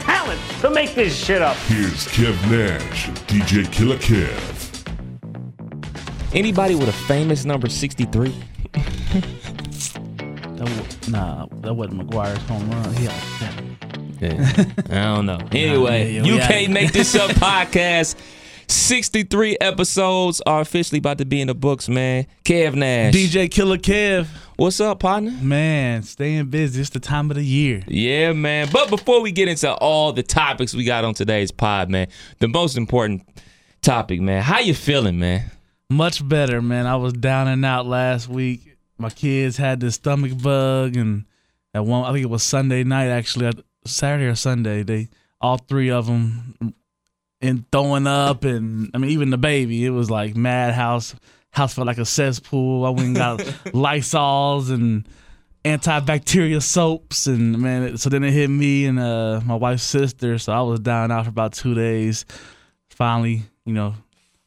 talent to make this shit up. Here's Kev Nash DJ Killer Kev. Anybody with a famous number 63? That nah, that wasn't McGwire's home run. He had. Yeah. I don't know. Anyway, yeah, yeah, you can't out. make this up podcast. 63 episodes are officially about to be in the books, man. Kev Nash. DJ Killer Kev, What's up, partner? man, staying busy. It's the time of the year. Yeah, man. But before we get into all the topics we got on today's pod, man, the most important topic, man. How you feeling, man? Much better, man. I was down and out last week. My kids had this stomach bug, and at one, I think it was Sunday night, actually, Saturday or Sunday. They all three of them and throwing up, and I mean, even the baby. It was like madhouse. House felt like a cesspool. I went and got Lysols and antibacterial soaps, and man, it- so then it hit me and uh, my wife's sister. So I was down out for about two days. Finally, you know,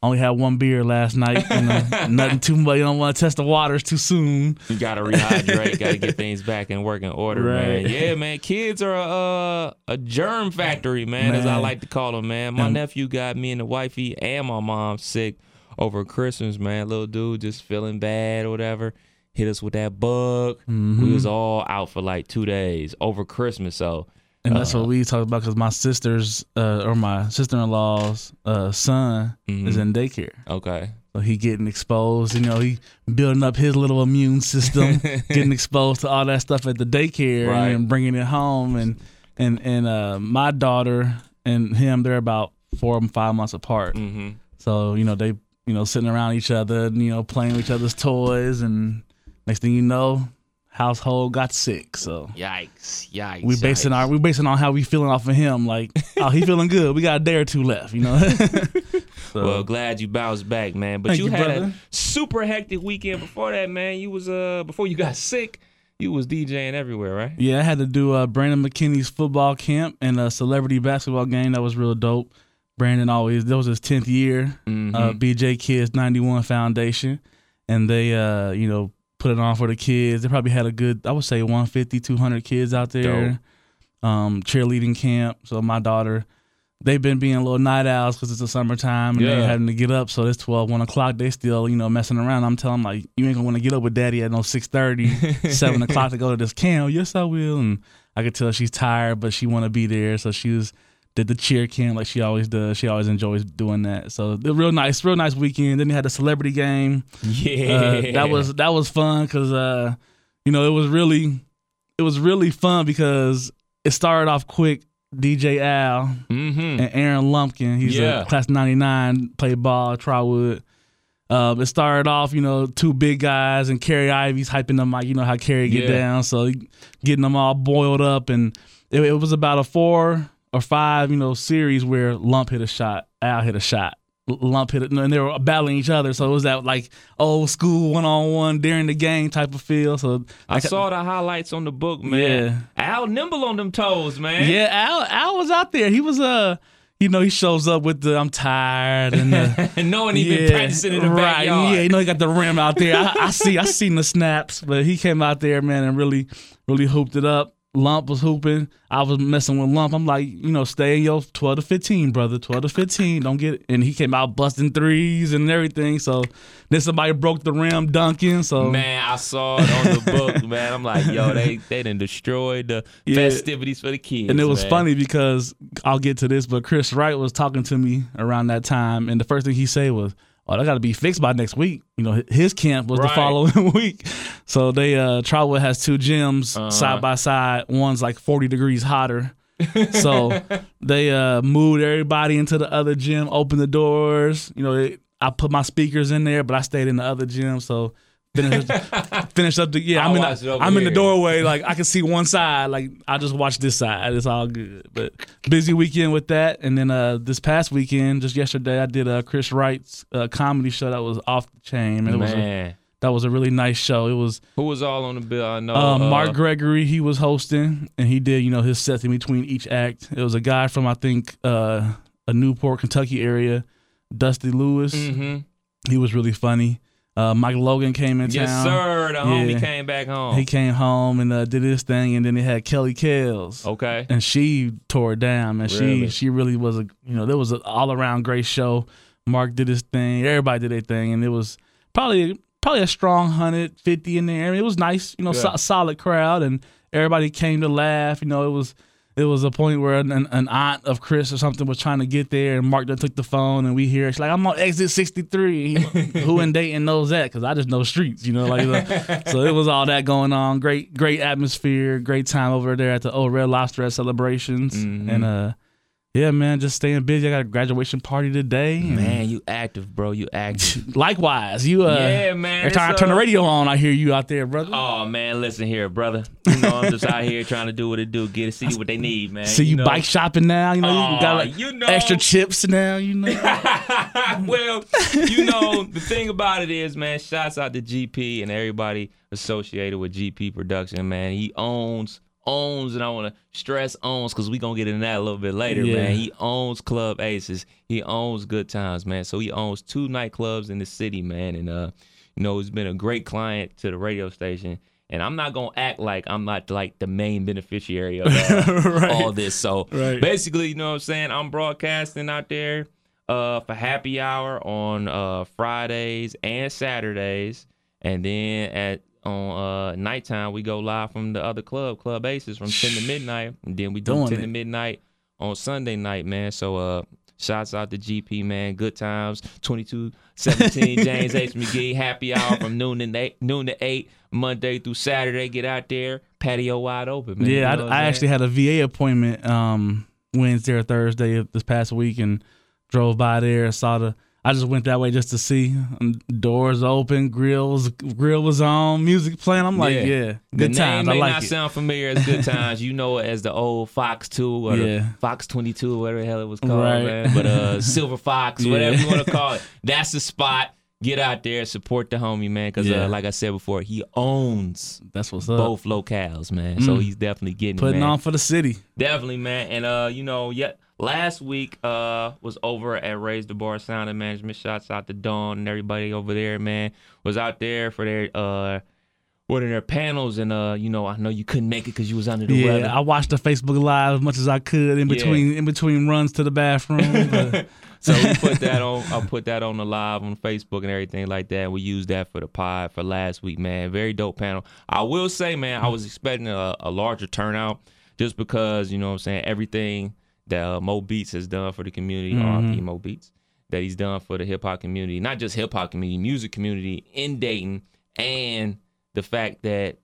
only had one beer last night. You know, nothing too much. You don't want to test the waters too soon. You gotta rehydrate, gotta get things back in working order, man. Right. Yeah, man. Kids are a, a germ factory, man, as I like to call them, man. My And- nephew got me and the wifey and my mom sick over Christmas, man. Little dude just feeling bad or whatever. Hit us with that bug. Mm-hmm. We was all out for like two days over Christmas, so And that's what we talked about because my sister's uh, or my sister in law's uh, son is in daycare. okay. So he getting exposed, you know, he building up his little immune system, getting exposed to all that stuff at the daycare Right. and bringing it home. And and and uh, my daughter and him, they're about four and five months apart. hmm So you know they you know sitting around each other, and, you know playing with each other's toys, and next thing you know, household got sick. So Yikes! Yikes! we basing yikes. our we basing on how we feeling off of him. Like, oh, he feeling good. We got a day or two left, you know. so, Well, glad you bounced back, man. But you you, had brother. a super hectic weekend before that, man. You was uh before you got sick, you was DJing everywhere, right? yeah, I had to do uh, Brandon McKinney's football camp and a celebrity basketball game that was real dope. Brandon always that was his tenth year. Mm-hmm. Uh, BJ Kids ninety one Foundation, and they uh you know put it on for the kids. They probably had a good I would say 150, 200 kids out there. Um, cheerleading camp. So my daughter. They've been being little night owls because it's the summertime and Yeah. they're having to get up. So it's 12, 1 o'clock. They still, you know, messing around. I'm telling them, like, you ain't to want to get up with daddy at no 6.30, 7 o'clock to go to this camp. Yes, I will. And I could tell she's tired, but she want to be there. So she was did the cheer camp like she always does. She always enjoys doing that. So the real nice, real nice weekend. Then they had a celebrity game. Yeah, Uh, that was that was fun because uh, you know it was really it was really fun because it started off quick. DJ Al Mm-hmm. and Aaron Lumpkin, he's Yeah. a class '99, played ball at Trotwood. Uh, it started off, you know, two big guys and Kerry Ivy's hyping them like you know how Kerry get Yeah. down, so getting them all boiled up, and it, it was about a four or five, you know, series where Lump hit a shot, Al hit a shot, Lump hit it, and they were battling each other, so it was that like old school one on one during the game type of feel. So I saw the highlights on the book, man. Yeah. Al nimble on them toes, man. Yeah, Al Al was out there. He was uh you know, he shows up with the I'm tired and the and no one even practicing in the right. backyard. Yeah, you know he got the rim out there. I, I see I seen the snaps, but he came out there, man, and really, really hooped it up. Lump was hooping. I was messing with Lump. I'm like, you know, stay in your 12 to 15, brother. 12 to 15. Don't get it. And he came out busting threes and everything. So then somebody broke the rim dunking. So Man, I saw it on the book, man. I'm like, yo, they they done destroyed the Yeah. festivities for the kids. And it was man. funny because I'll get to this, but Chris Wright was talking to me around that time, and the first thing he said was, "Oh, that got to be fixed by next week." You know, his camp was the following week, so they uh Trotwood has two gyms Uh-huh. side by side. One's like forty degrees hotter. so they uh moved everybody into the other gym, opened the doors. You know, it, I put my speakers in there, but I stayed in the other gym. So Finish, finish up the yeah. I I'm in the, I'm in the doorway. Like I can see one side. Like I just watch this side. It's all good. But busy weekend with that. And then uh this past weekend, just yesterday, I did uh Chris Wright's uh, comedy show that was off the chain. Man, it was a, that was a really nice show. It was who was all on the bill? I know. uh, uh, Mark Gregory, he was hosting, and he did, you know, his sets in between each act. It was a guy from, I think, uh, a Newport, Kentucky area, Dusty Lewis. mhm. He was really funny. Uh, Mike Logan came in Yes, town. sir. The homie came back home. He came home and uh, did his thing, and then they had Kelly Kells. okay. And she tore it down, and Really? she she really was a you know there was an all around great show. Mark did his thing, everybody did their thing, and it was probably probably a strong 150 in there. I mean, it was nice, you know, so, solid crowd, and everybody came to laugh. You know, it was it was a point where an, an aunt of Chris or something was trying to get there, and Mark took the phone, and we hear it's like I'm on exit 63. Who in Dayton knows that? Because I just know streets, you know, like so it was all that going on. Great, great atmosphere, great time over there at the Old Red Lobster at celebrations, Mhm. and uh, yeah, man, just staying busy. I got a graduation party today. Man, you active, bro. You active. Likewise, you uh, Yeah, man, Every time I turn the uh, radio on, I hear you out there, brother. Oh man, listen here, brother. You know I'm just out here trying to do what it do, get a see what they need, man. See you, know? bike shopping now. You know, you got like you know. extra chips now. You know, well, you know, the thing about it is, man, shouts out to GP and everybody associated with GP production, man. He owns owns and I want to stress owns because we gonna get into that a little bit later, Yeah. man. He owns Club Aces. He owns Good Times, man. So he owns two nightclubs in the city, man. And uh, you know, he's been a great client to the radio station. And I'm not gonna act like I'm not like the main beneficiary of uh, Right. all this. So Right. basically, you know what I'm saying? I'm broadcasting out there uh for happy hour on uh Fridays and Saturdays. And then at on uh nighttime we go live from the other club, Club Aces from 10 to midnight. And then we do Doing 10 to midnight on Sunday night, man. So uh Shouts out to GP, man. Good times. 2217 James H. McGee. Happy hour from noon to eight, noon to eight, Monday through Saturday. Get out there. Patio wide open, man. You yeah, know I, I actually had a VA appointment um, Wednesday or Thursday this past week and drove by there. Saw the. I just went that way just to see. Doors open, grills, grill was on, music playing. I'm like, yeah, The good times. name I may like not it. sound familiar as Good Times. you know it as the old Fox Two or Yeah. the Fox Twenty Two, whatever the hell it was called, Right. man. But uh, Silver Fox, Yeah. whatever you want to call it, that's the spot. Get out there, support the homie, man. Because Yeah. uh, like I said before, he owns That's what's up. both locales, man. So Mm. he's definitely getting Putting it, on for the city. Definitely, man. And uh, you know, yeah, last week uh was over at Raise the Bar Sound and Management. Shots out to Dawn and everybody over there, man. Was out there for their uh one of their panels and uh, you know, I know you couldn't make it because you was under the Yeah, weather. I watched the Facebook Live as much as I could in Yeah. between in between runs to the bathroom. So we put that on. I put that on the live on Facebook and everything like that. We used that for the pod for last week, man. Very dope panel. I will say, man, I was expecting a, a larger turnout just because you know what I'm saying everything that uh, Mo Beats has done for the community, RP Mo Beats, that he's done for the hip hop community, not just hip hop community, music community in Dayton, and the fact that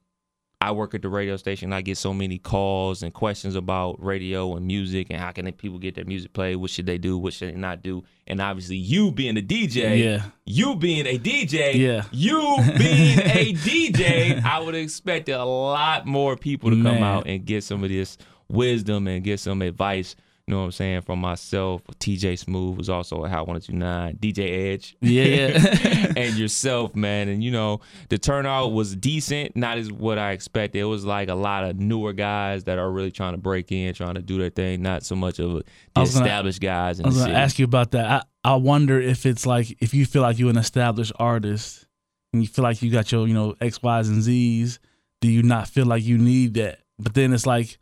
I work at the radio station. I get so many calls and questions about radio and music and how can people get their music played? What should they do? What should they not do? And obviously, you being a DJ, Yeah. you being a DJ, Yeah. you being a DJ, I would expect a lot more people to come out and get some of this wisdom and get some advice. You know what I'm saying from myself, TJ Smooth was also at Hot 1029, DJ Edge, Yeah. and yourself, man. And you know, the turnout was decent, not as what I expected. It was like a lot of newer guys that are really trying to break in, trying to do their thing, not so much of the I was gonna- established guys I was gonna city. ask you about that. I, I wonder if it's like if you feel like you're an established artist and you feel like you got your, you know, X, Y's and Z's, do you not feel like you need that? But then it's like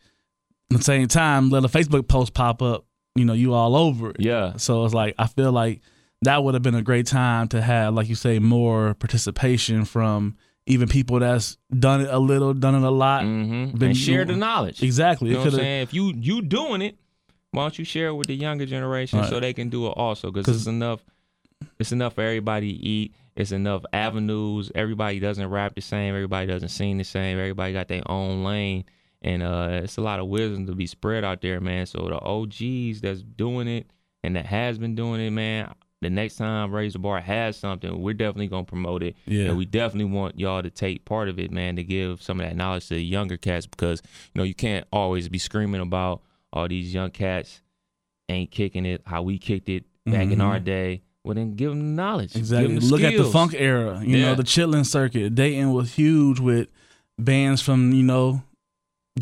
at the same time, let a Facebook post pop up, you know, you all over it. yeah, So it's like I feel like that would have been a great time to have, like you say, more participation from even people that's done it a little, done it a lot. mm-hmm. Been- and share the knowledge. Exactly. You know what I'm saying? If you you doing it, why don't you share it with the younger generation Right. so they can do it also? Because it's enough. It's enough for everybody to eat. It's enough avenues. Everybody doesn't rap the same. Everybody doesn't sing the same. Everybody got their own lane, and uh, it's a lot of wisdom to be spread out there, man. So the OGs that's doing it and that has been doing it, man, the next time Raise the Bar has something, we're definitely gonna promote it. Yeah. And we definitely want y'all to take part of it, man, to give some of that knowledge to the younger cats because you know you can't always be screaming about all these young cats ain't kicking it how we kicked it back in our day. Well, then give them the knowledge. Give Exactly. 'em the Look at the funk era. You Yeah. know, the chitlin circuit. Dayton was huge with bands from, you know,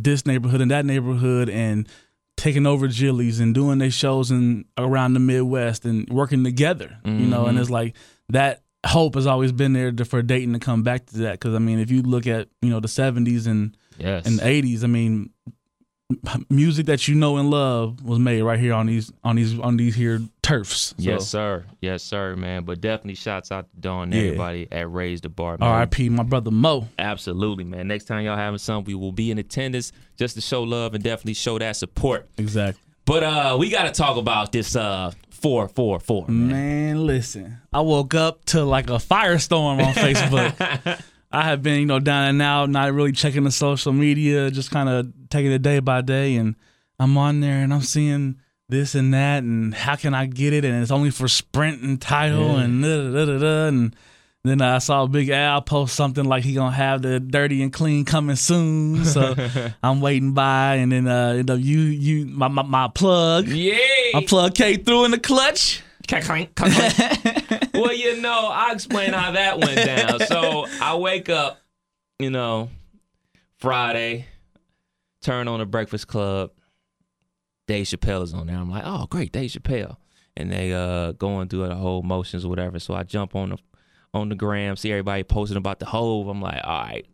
this neighborhood and that neighborhood and taking over Jilly's and doing their shows in around the Midwest and working together. You know, and Mhm. it's like that hope has always been there to, for Dayton to come back to that. Because I mean, if you look at you know the '70s and Yes. and the '80s, I mean, music that you know and love was made right here on these on these on these here turfs. So, Yes, sir. Yes, sir, man. But definitely shouts out to Dawn and Yeah. everybody at Raise the Bar. Man. R.I.P. My brother Mo. Absolutely, man. Next time y'all having something, we will be in attendance just to show love and definitely show that support. Exactly. But uh we gotta talk about this uh four four four. Man. Man, listen. I woke up to like a firestorm on Facebook. I have been, you know, down and out, not really checking the social media, just kind of taking it day by day. And I'm on there and I'm seeing this and that, and how can I get it? And it's only for Sprint and Tidal and da da da da. And then I saw a Big Al post something like he gonna have the dirty and clean coming soon. So I'm waiting by, and then uh, you know, you you my my, my plug, yeah, my plug came through in the clutch. well, you know, I'll explain how that went down. So I wake up, you know, Friday, turn on the Breakfast Club. Dave Chappelle is on there. I'm like, oh, great, Dave Chappelle. And they uh going through the whole motions or whatever. So I jump on the on the gram, see everybody posting about the Hov. I'm like, all right,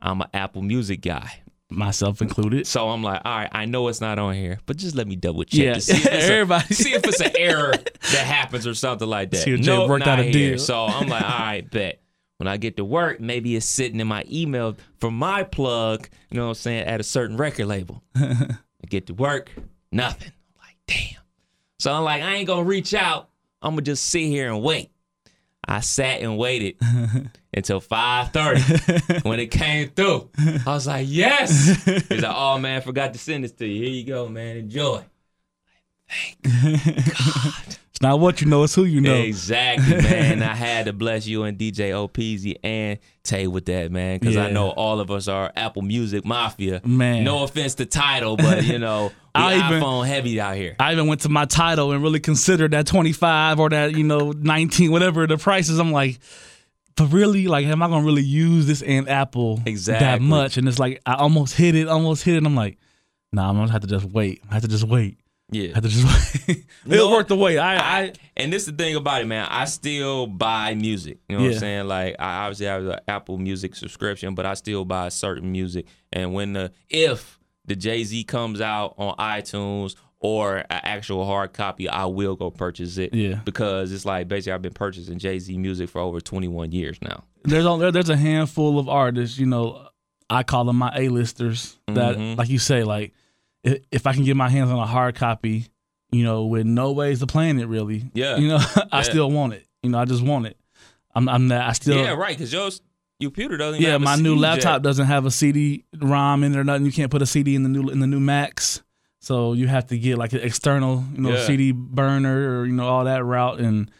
I'm an Apple Music guy. myself included. So I'm like, all right, I know it's not on here, but just let me double check Yeah, to see if everybody- a, see if it's an error that happens or something like that. See if nope, worked not out a here. deal. So I'm like, all right, bet. When I get to work, maybe it's sitting in my email for my plug, you know what I'm saying, at a certain record label. I get to work, nothing. I'm like, damn. So I'm like, I ain't gonna reach out. I'm gonna just sit here and wait. I sat and waited until 5:30 when it came through. I was like, yes. He's like, oh man, forgot to send this to you. Here you go, man. Enjoy. It's not what you know, it's who you know. Exactly, man. I had to bless you and DJ OPZ and Tay with that, man, because I know all of us are Apple Music Mafia. Man. No offense to Tidal, but you know, we I even- iPhone heavy out here. I even went to my Tidal and really considered that 25 or that, you know, 19, whatever the prices. I'm like, but really, like, am I going to really use this in Apple exactly. that much? And it's like, I almost hit it, almost hit it. I'm like, nah, I'm to have to just wait. I have to just wait. I Yeah. to just. It'll work the way. I, I, I, and this is the thing about it, man. I still buy music. You know what I'm saying? Like I obviously have the Apple Music subscription, but I still buy certain music. And when the if the Jay Z comes out on iTunes or an actual hard copy, I will go purchase it. Yeah. Because it's like basically I've been purchasing Jay Z music for over 21 years now. there's only, there's a handful of artists, you know, I call them my A-listers that, Mhm. like you say, like if, I can get my hands on a hard copy, you know, with no ways of playing it really, Yeah. you know, I Yeah. still want it. You know, I just want it. I'm, I'm that. I still, yeah, right. Because yours your computer doesn't. yeah. have a My new laptop doesn't have a CD-ROM in there. Nothing. You can't put a CD in the new in the new Macs. So you have to get like an external, you know, Yeah. CD burner or you know all that route and.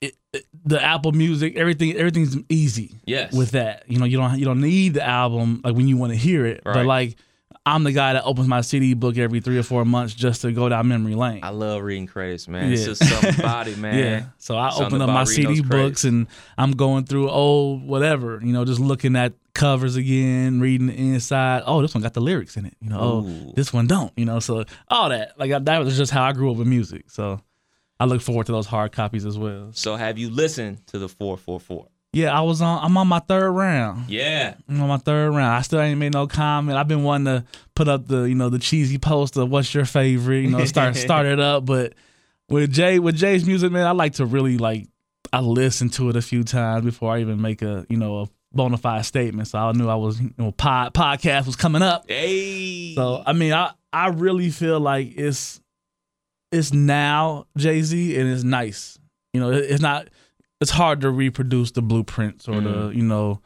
It, it- the Apple Music, everything, everything's easy Yes. with that. You know, you don't you don't need the album like when you want to hear it. But like I'm the guy that opens my CD book every three or four months just to go down memory lane. I love reading credits, man. It's Yeah. just something about it, man. Yeah. So I Something open up my CD credits. books and I'm going through old whatever, you know, just looking at covers again, reading the inside. Oh, this one got the lyrics in it. You know, oh, this one don't. You know, so all that. Like that was just how I grew up with music. So I look forward to those hard copies as well. So have you listened to the 444? Yeah, I was on. I'm on my third round. Yeah. I'm on my third round. I still ain't made no comment. I've been wanting to put up the you know the cheesy post of what's your favorite. You know, start start it up. But with Jay with Jay's music, man, I like to really like I listen to it a few times before I even make a you know a bona fide statement. So I knew I was you know pod podcast was coming up. Hey. So I mean, I I really feel like it's it's now Jay Z and it's nice. You know, it, it's not. It's hard to reproduce the blueprints or the mm. you know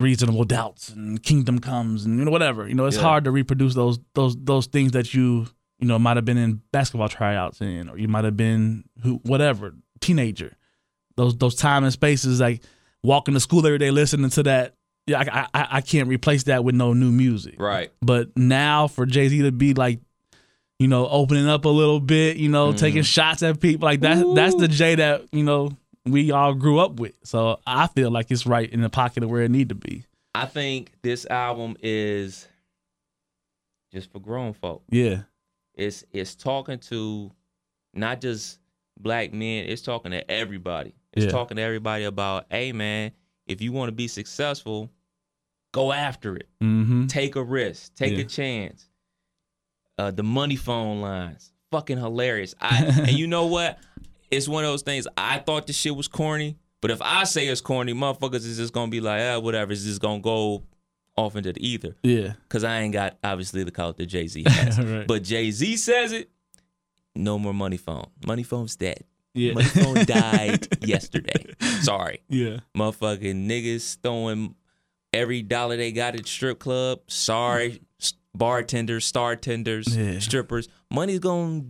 reasonable doubts and kingdom comes and you know whatever. You know, it's Yeah. hard to reproduce those those those things that you you know might have been in basketball tryouts in, or you might have been who whatever teenager. Those those time and spaces like walking to school every day listening to that. Yeah, I I, I can't replace that with no new music. Right. But now for Jay Z to be like, you know, opening up a little bit, you know, taking mm. shots at people like that. That's the Jay that you know we all grew up with. So I feel like it's right in the pocket of where it need to be. I think this album is just for grown folk. Yeah. It's it's talking to not just black men, it's talking to everybody. It's Yeah. talking to everybody about, hey man, if you want to be successful, go after it. Mm-hmm. Take a risk. Take Yeah. a chance. Uh, the money phone lines, fucking hilarious. I and you know what? It's one of those things. I thought the shit was corny, but if I say it's corny, motherfuckers is just gonna be like, ah, whatever. It's just gonna go off into the ether. Yeah. Cause I ain't got obviously the clout that Jay Z has. Right. But Jay Z says it. No more money phone. Money phone's dead. Yeah. Money phone died yesterday. Sorry Yeah. motherfucking niggas throwing every dollar they got at strip club. Sorry, bartenders, star tenders, Yeah. strippers. Money's gonna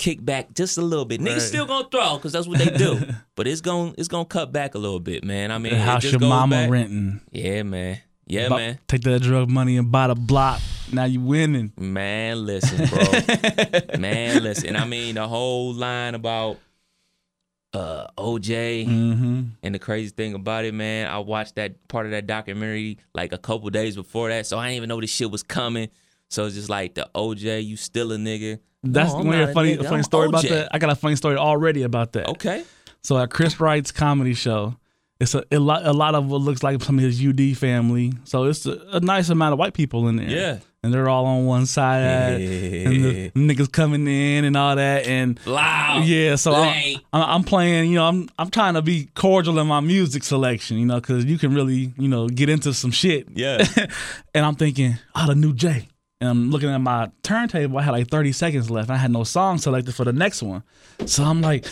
kick back just a little bit. Niggas Right. still gonna throw because that's what they do. but it's gonna it's gonna cut back a little bit, man. I mean, The it house just your mama back. renting. Yeah, man. Yeah, man. Take that drug money and buy the block. Now you winning. Man, listen, bro. man, listen. I mean, the whole line about uh OJ Mm-hmm. and the crazy thing about it, man, I watched that part of that documentary like a couple days before that, so I didn't even know this shit was coming. So it's just like the OJ, you still a nigga. That's oh, No, one not a funny, nigga, funny story about that. I got a funny story already about that. Okay. So at Chris Wright's comedy show, it's a, a lot. A lot of what looks like some of his UD family. So it's a, a nice amount of white people in there. Yeah. and they're all on one side, and the niggas coming in and all that, and Loud. yeah. So I'm, I'm playing. You know, I'm I'm trying to be cordial in my music selection. You know, because you can really you know get into some shit. Yeah. And I'm thinking, oh, the new J. And I'm looking at my turntable. I had like 30 seconds left. I had no song selected for the next one. So I'm like,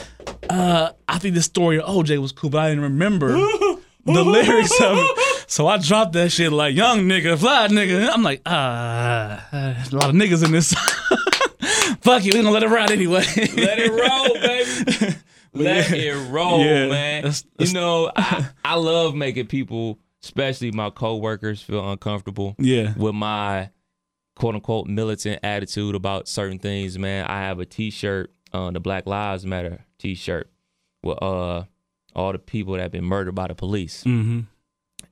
uh, I think the story of OJ was cool, but I didn't remember the lyrics of it. So I dropped that shit like young nigga, fly nigga. I'm like, ah, uh, a lot of niggas in this. Fuck you, we gonna let it ride anyway. Let it roll, baby. Let it roll, Yeah. man. That's- that's- you know, I, I love making people, especially my coworkers, feel uncomfortable. yeah. with my quote unquote militant attitude about certain things, man. I have a t shirt, uh, the Black Lives Matter t shirt with uh all the people that have been murdered by the police. Mm-hmm.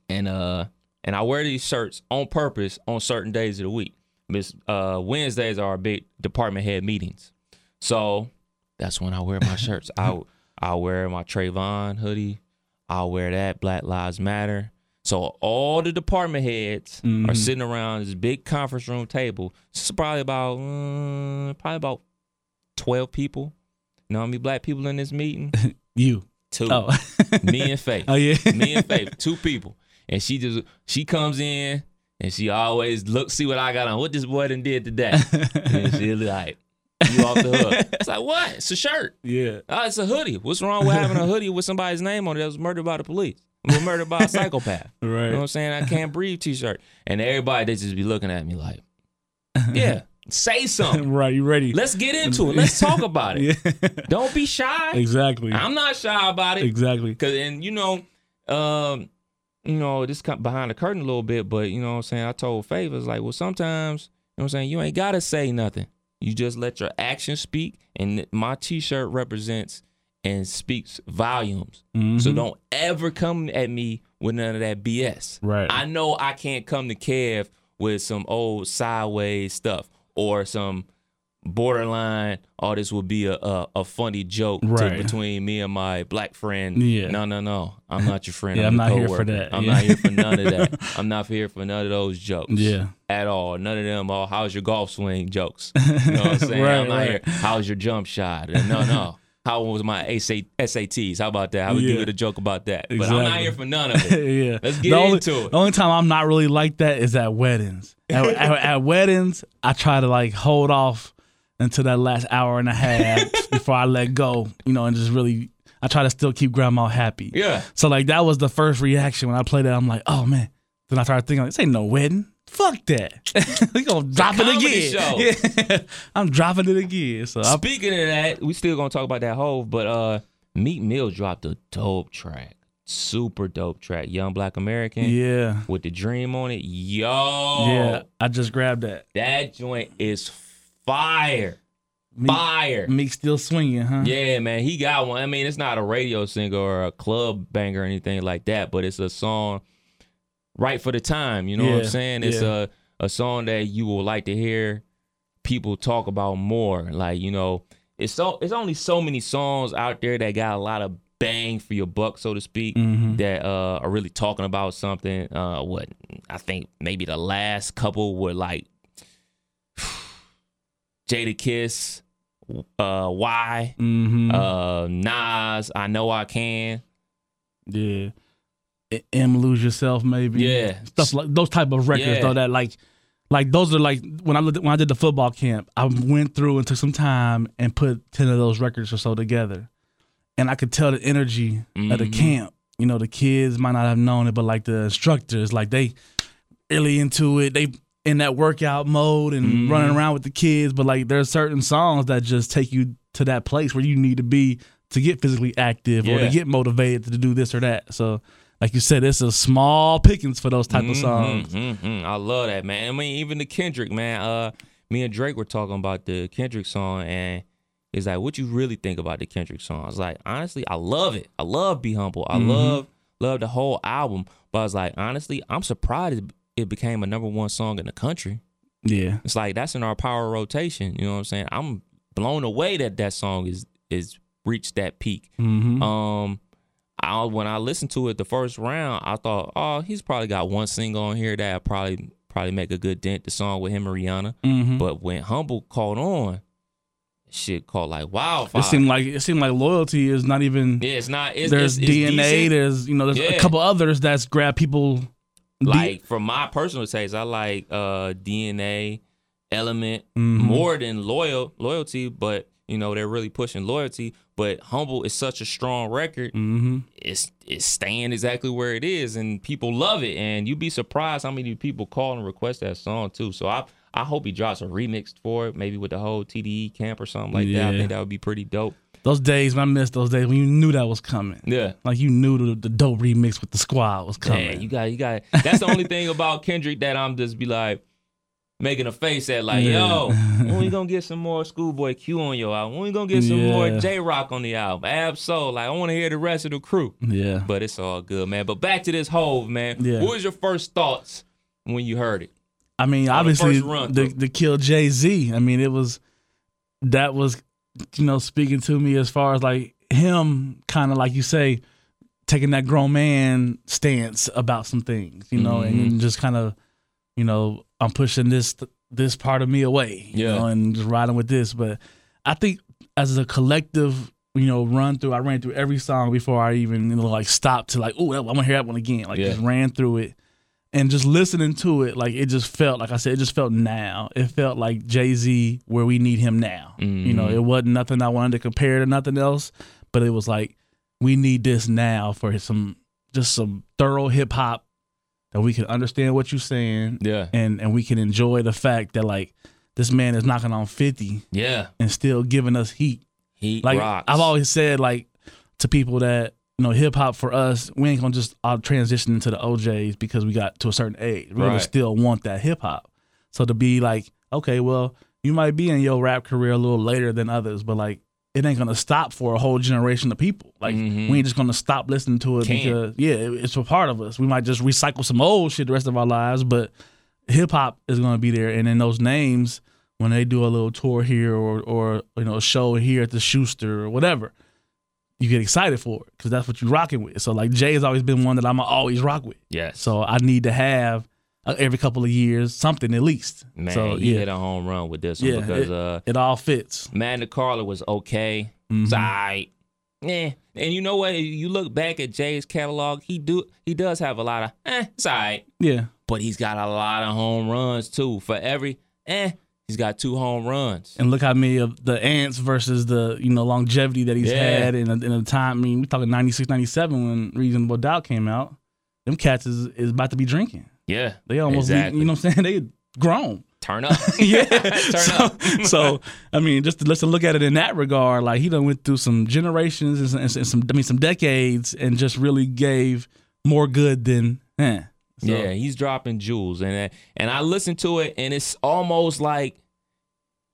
And uh and I wear these shirts on purpose on certain days of the week. Miss uh Wednesdays are big department head meetings. So that's when I wear my shirts. I I'll wear my Trayvon hoodie. I'll wear that Black Lives Matter. So all the department heads are Mhm. sitting around this big conference room table. It's probably about uh, probably about twelve people. You know how many black people in this meeting? You. Two. Oh. Me and Faith. oh yeah. Me and Faith. Two people. And she just she comes in and she always look see what I got on. What this boy done did today. and she like, you off the hook. It's like, what? It's a shirt. yeah. Oh, it's a hoodie. What's wrong with having a hoodie with somebody's name on it that was murdered by the police? Was murdered by a psychopath. right. You know what I'm saying? I can't breathe t-shirt. And everybody they just be looking at me like, yeah, say something. right. You ready? Let's get into it. Let's talk about it. yeah. Don't be shy. Exactly. I'm not shy about it. Exactly. Cause and you know, um, you know, this come behind the curtain a little bit, but you know what I'm saying, I told it's like, well, sometimes, you know what I'm saying, you ain't gotta say nothing. You just let your actions speak. And my t-shirt represents and speaks volumes. So Mhm. don't ever come at me with none of that BS. Right. I know I can't come to Kev with some old sideways stuff or some borderline. Oh, this would be a a, a funny joke to- between me and my black friend. Yeah. No, no, no. I'm not your friend. Yeah, I'm, I'm not here for that. I'm Yeah. not here for none of that. I'm not here for none of those jokes. Yeah. At all. None of them. Oh, how's your golf swing jokes? You know what I'm saying? Right, I'm not right. here. How's your jump shot? No, no. How was my SA SATs? How about that? I would Yeah. give it a joke about that. But I'm not here for none of it. yeah. Let's get the only, into it. The only time I'm not really like that is at weddings. At, at, at weddings, I try to like hold off until that last hour and a half before I let go, you know, and just really, I try to still keep grandma happy. Yeah. So like that was the first reaction when I played that. I'm like, oh man. Then I started thinking, like, this ain't no wedding. Fuck that. we gonna drop it again. show. Yeah. I'm dropping it again. So I'm, Speaking of that, we still gonna talk about that Hov, but uh, Meek Mill dropped a dope track, super dope track, Young Black American, yeah, with the Dream on it. Yo, yeah. I just grabbed that. that joint is fire, Meek, fire. Meek still swinging, huh? Yeah, man, he got one. I mean, it's not a radio single or a club banger or anything like that, but it's a song right for the time. You know what I'm saying? It's yeah. a a song that you will like to hear people talk about more. Like you know, it's so it's only so many songs out there that got a lot of bang for your buck, so to speak, Mm-hmm. that uh, are really talking about something. Uh, what I think maybe the last couple were like Jadakiss, uh, Why, Mm-hmm. uh, Nas, I know I can. yeah. M lose yourself maybe. Yeah. Stuff like those type of records Yeah. though that like like those are like when I looked, when I did the football camp, I went through and took some time and put ten of those records or so together, and I could tell the energy of the Mhm. camp. You know, the kids might not have known it, but like the instructors, like they really into it. They in that workout mode and Mhm. running around with the kids. But like there's certain songs that just take you to that place where you need to be to get physically active or to get motivated to do this or that. So. Like you said, it's a small pickings for those type of songs. Mhm, mhm. I love that, man. I mean, even the Kendrick, man. Uh, me and Drake were talking about the Kendrick song, and it's like, what you really think about the Kendrick song? I was like, honestly, I love it. I love Be Humble. I Mhm. love love the whole album. But I was like, honestly, I'm surprised it- it became a number one song in the country. Yeah. It's like that's in our power rotation. You know what I'm saying? I'm blown away that that song is is reached that peak. Mm-hmm. Um, I when I listened to it the first round, I thought, oh, he's probably got one single on here that probably probably make a good dent. The song with him and Rihanna. mm-hmm. But when Humble caught on, shit caught like wildfire. It seemed like it seemed like loyalty is not even. yeah, it's not. It's, there's it's, it's DNA. decent. There's you know there's a couple others that's grab people. like for my personal taste, I like uh DNA element Mhm. more than loyal loyalty, but you know they're really pushing loyalty. But Humble is such a strong record. Mhm. It's it's staying exactly where it is, and people love it. And you'd be surprised how many people call and request that song too. So I I hope he drops a remix for it, maybe with the whole TDE camp or something like that. I think that would be pretty dope. Those days, man, I miss those days when you knew that was coming. Yeah. Like you knew the, the dope remix with the squad was coming. Yeah, you got you got. That's the only thing about Kendrick that I'm just be like making a face at, like, Yeah. yo, when we gonna get some more Schoolboy Q on your album? When we gonna get some more Jay Rock on the album? Ab Soul, like I want to hear the rest of the crew. yeah. But it's all good, man. But back to this Hov, man. Yeah. What was your first thoughts when you heard it? I mean, the obviously, run the the kill Jay Z. I mean, it was that was you know speaking to me as far as like him, kind of like you say, taking that grown man stance about some things, you know, Mm-hmm. and just kind of you know I'm pushing this this part of me away, you Yeah. know, and just riding with this. But I think as a collective. You know, run through. I ran through every song before I even you know like stopped to like, oh, I want to hear that one again. Like Yeah. just ran through it and just listening to it, like it just felt like I said, it just felt now. It felt like Jay Z where we need him now. You know, it mm-hmm. wasn't nothing I wanted to compare to nothing else, but it was like we need this now for some just some thorough hip hop that we can understand what you're saying Yeah. and and we can enjoy the fact that like this man is knocking on 50 Yeah. and still giving us heat. He Like rocks. I've always said, like to people that you know, hip hop for us, we ain't gonna just all transition into the OJ's because we got to a certain age. We're gonna Right. still want that hip hop. So to be like, okay, well, you might be in your rap career a little later than others, but like it ain't gonna stop for a whole generation of people. Like Mhm. we ain't just gonna stop listening to it Can't. because yeah, it- it's a part of us. We might just recycle some old shit the rest of our lives, but hip hop is gonna be there. And then those names, when they do a little tour here or or you know a show here at the Schuster or whatever, you get excited for it because that's what you're rocking with. So like Jay has always been one that I'm always rock with. Yeah. So I need to have every couple of years something at least. man, so he yeah, hit a home run with this one Yeah, because it- uh it all fits. Magna Carta was okay. Mhm. Alright. Yeah. And you know what? You look back at Jay's catalog, he do he does have a lot of eh, it's alright. Yeah, But he's got a lot of home runs too. For every eh, he's got two home runs. and look how many of the ants versus the you know longevity that he's Yeah. had in a, in a time. I mean, we talking 96, 97 when Reasonable Doubt came out. Them cats is, is about to be drinking. Yeah. They almost, exactly. you know what I'm saying? They grown. turn up. Yeah. turn so, up. so, I mean, just to, let's look at it in that regard. Like he done went through some generations and some, and some I mean, some decades, and just really gave more good than. Eh. So, Yeah, he's dropping jewels, and and I listen to it, and it's almost like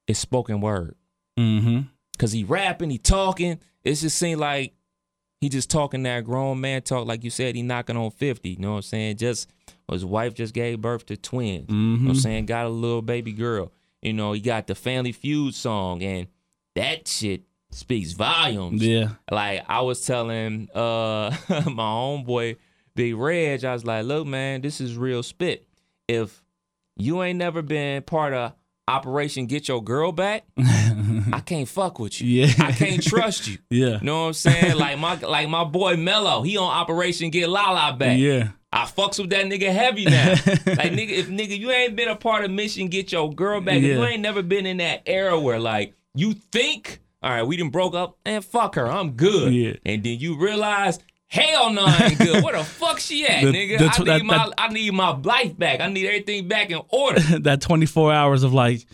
it's spoken word. Mm-hmm. Cause he rapping, he talking. It just seemed like he just talking that grown man talk. Like you said, he knocking on fifty. You know what I'm saying? Just his wife just gave birth to twins. You know I'm saying? Got a little baby girl. You know, he got the Family Feud song, and that shit speaks volumes. Yeah. Like I was telling uh my homeboy Big Reg, I was like, look, man, this is real spit. If you ain't never been part of Operation Get Your Girl Back, I can't fuck with you. Yeah. I can't trust you. Yeah. You know what I'm saying? Like my like my boy Mello, he on Operation Get Lala Back. Yeah. I fucks with that nigga heavy now. like nigga, if nigga you ain't been a part of Mission Get Your Girl Back, if you ain't never been in that era where like you think, all right, we done broke up, and fuck her, I'm good. Yeah. And then you realize, hell no, I ain't good. Where the fuck she at, The- nigga? the I need that- my that- I need my life back. I need everything back in order. that 24 hours of like,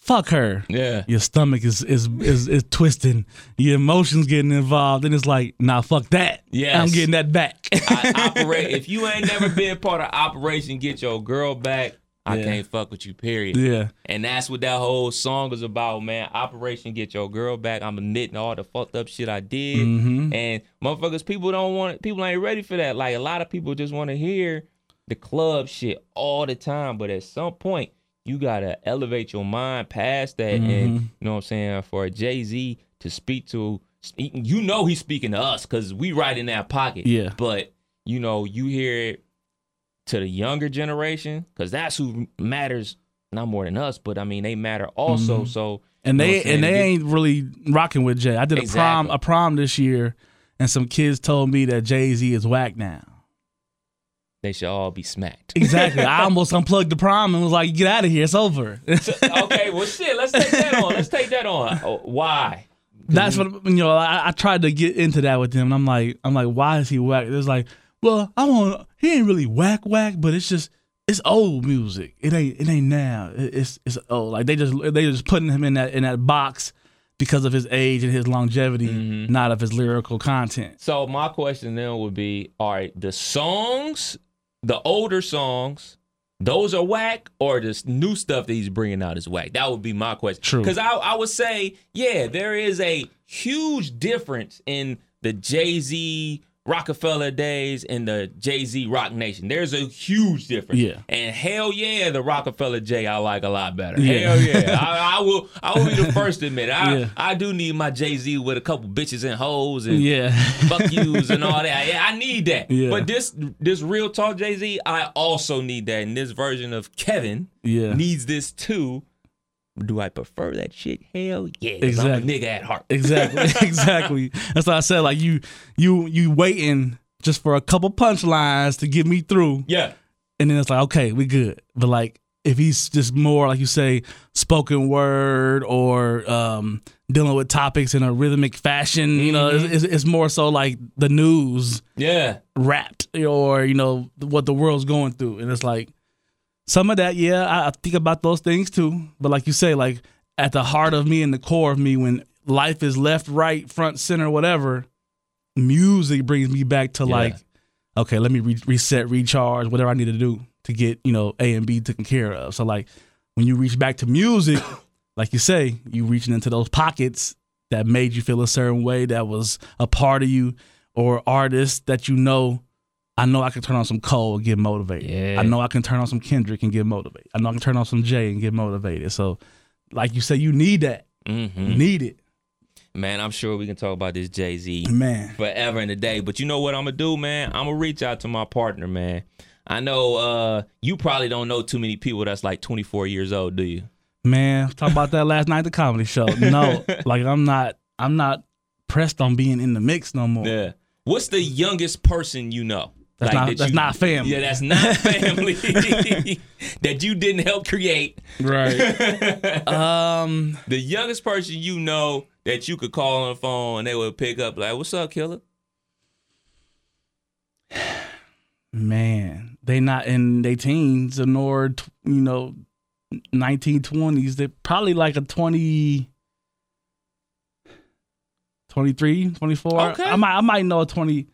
fuck her. Yeah. Your stomach is is is, is twisting. Your emotions getting involved, and it's like, nah, fuck that. Yeah. I'm getting that back. I operate. If you ain't never been part of Operation Get Your Girl Back, I Yeah. can't fuck with you. Period. yeah. And that's what that whole song is about, man. Operation Get Your Girl Back. I'm admitting all the fucked up shit I did. Mm-hmm. And motherfuckers, people don't want it, people ain't ready for that. Like a lot of people just want to hear the club shit all the time. But at some point, you gotta elevate your mind past that. Mm-hmm. And you know what I'm saying? For Jay-Z to speak to you know he's speaking to us because we right in that pocket. Yeah. But you know, you hear it to the younger generation, because that's who matters not more than us, but I mean they matter also. So Mm-hmm. And you know they and they ain't really rocking with Jay. I did a prom a prom this year, and some kids told me that Jay Z is whack now. They should all be smacked. Exactly. I almost unplugged the prom and was like, "Get out of here. It's over." okay, well shit, let's take that on. Let's take that on. Oh, why? That's what you know. I, I tried to get into that with him, and I'm like, I'm like, why is he whack? It was like, well, I want. He ain't really whack whack, but it's just it's old music. It ain't it ain't now. It's it's old. Like they just they just putting him in that in that box because of his age and his longevity, Mm-hmm. not of his lyrical content. So my question then would be, all right, the songs, the older songs, those are whack, or this new stuff that he's bringing out is whack? That would be my question. True. Because I, I would say, yeah, there is a huge difference in the Jay Z Roc-A-Fella days and the Jay Z Roc Nation. There's a huge difference. Yeah. And hell yeah, the Roc-A-Fella J I like a lot better. Yeah. Hell yeah. I, I will I will be the first to admit it. I, Yeah. I do need my Jay Z with a couple bitches and hoes and Yeah, fuck yous and all that. Yeah, I need that. Yeah. But this this real talk Jay Z, I also need that. And this version of Kevin yeah. needs this too. Do I prefer that shit? Hell yeah. 'cause I'm a Exactly. nigga at heart. Exactly, exactly. That's what I said. Like you, you, you waiting just for a couple punchlines to get me through, Yeah. and then it's like, okay, we good. But like, if he's just more like you say, spoken word or um, dealing with topics in a rhythmic fashion, you know, it's, it's, it's more so like the news Yeah. rapped or you know what the world's going through, and it's like some of that. Yeah, I, I think about those things too. But like you say, like at the heart of me and the core of me, when life is left, right, front, center, whatever, music brings me back to Yeah. like, okay, let me re- reset, recharge, whatever I need to do to get you know A and B taken care of. So like when you reach back to music, like you say, you reaching into those pockets that made you feel a certain way, that was a part of you, or artists that you know. I know I can turn on some Cole and get motivated. Yeah. I know I can turn on some Kendrick and get motivated. I know I can turn on some Jay and get motivated. So, like you say, you need that. hmm You need it, Man, I'm sure we can talk about this Jay Z man. forever and a day. But you know what I'm gonna do, man? I'm gonna reach out to my partner, man. I know uh you probably don't know too many people that's like 24 years old, do you? Man, talk about that last night at the comedy show. No, like I'm not. I'm not pressed on being in the mix no more. Yeah. What's the youngest person you know? That's not- that that's not family. Yeah, that's not family that you didn't help create. Right. um. The youngest person you know that you could call on the phone and they would pick up like, "What's up, killer?" Man, they not in their teens nor you know 1920s. They're probably like a 20 23, 24. Okay. I might I might know a 20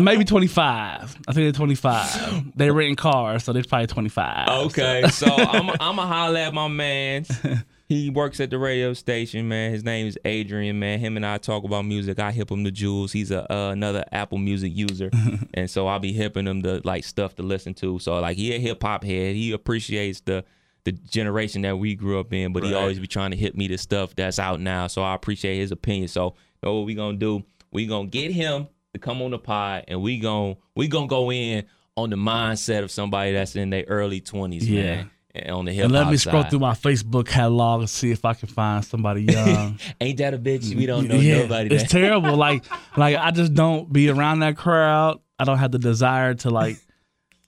maybe 25. I think they're 25. They renting cars, so they're probably 25. Okay, so I'm I'm a holler at my man. He works at the radio station, man. His name is Adrian, man. Him and I talk about music. I hip him the jewels. He's a uh, another Apple Music user, and so I'll be hipping him the like stuff to listen to. So like he a hip hop head. He appreciates the the generation that we grew up in, but he always be trying to hit me the stuff that's out now. So I appreciate his opinion. So you know what we gonna do? We gonna get him to come on the pod, and we gon' we gonna go in on the mindset of somebody that's in their early twenties, Yeah. man. and On the hip And let me scroll side. through my Facebook catalog and see if I can find somebody young. Ain't that a bitch? We don't know yeah, nobody. it's That. terrible. Like, like I just don't be around that crowd. I don't have the desire to like,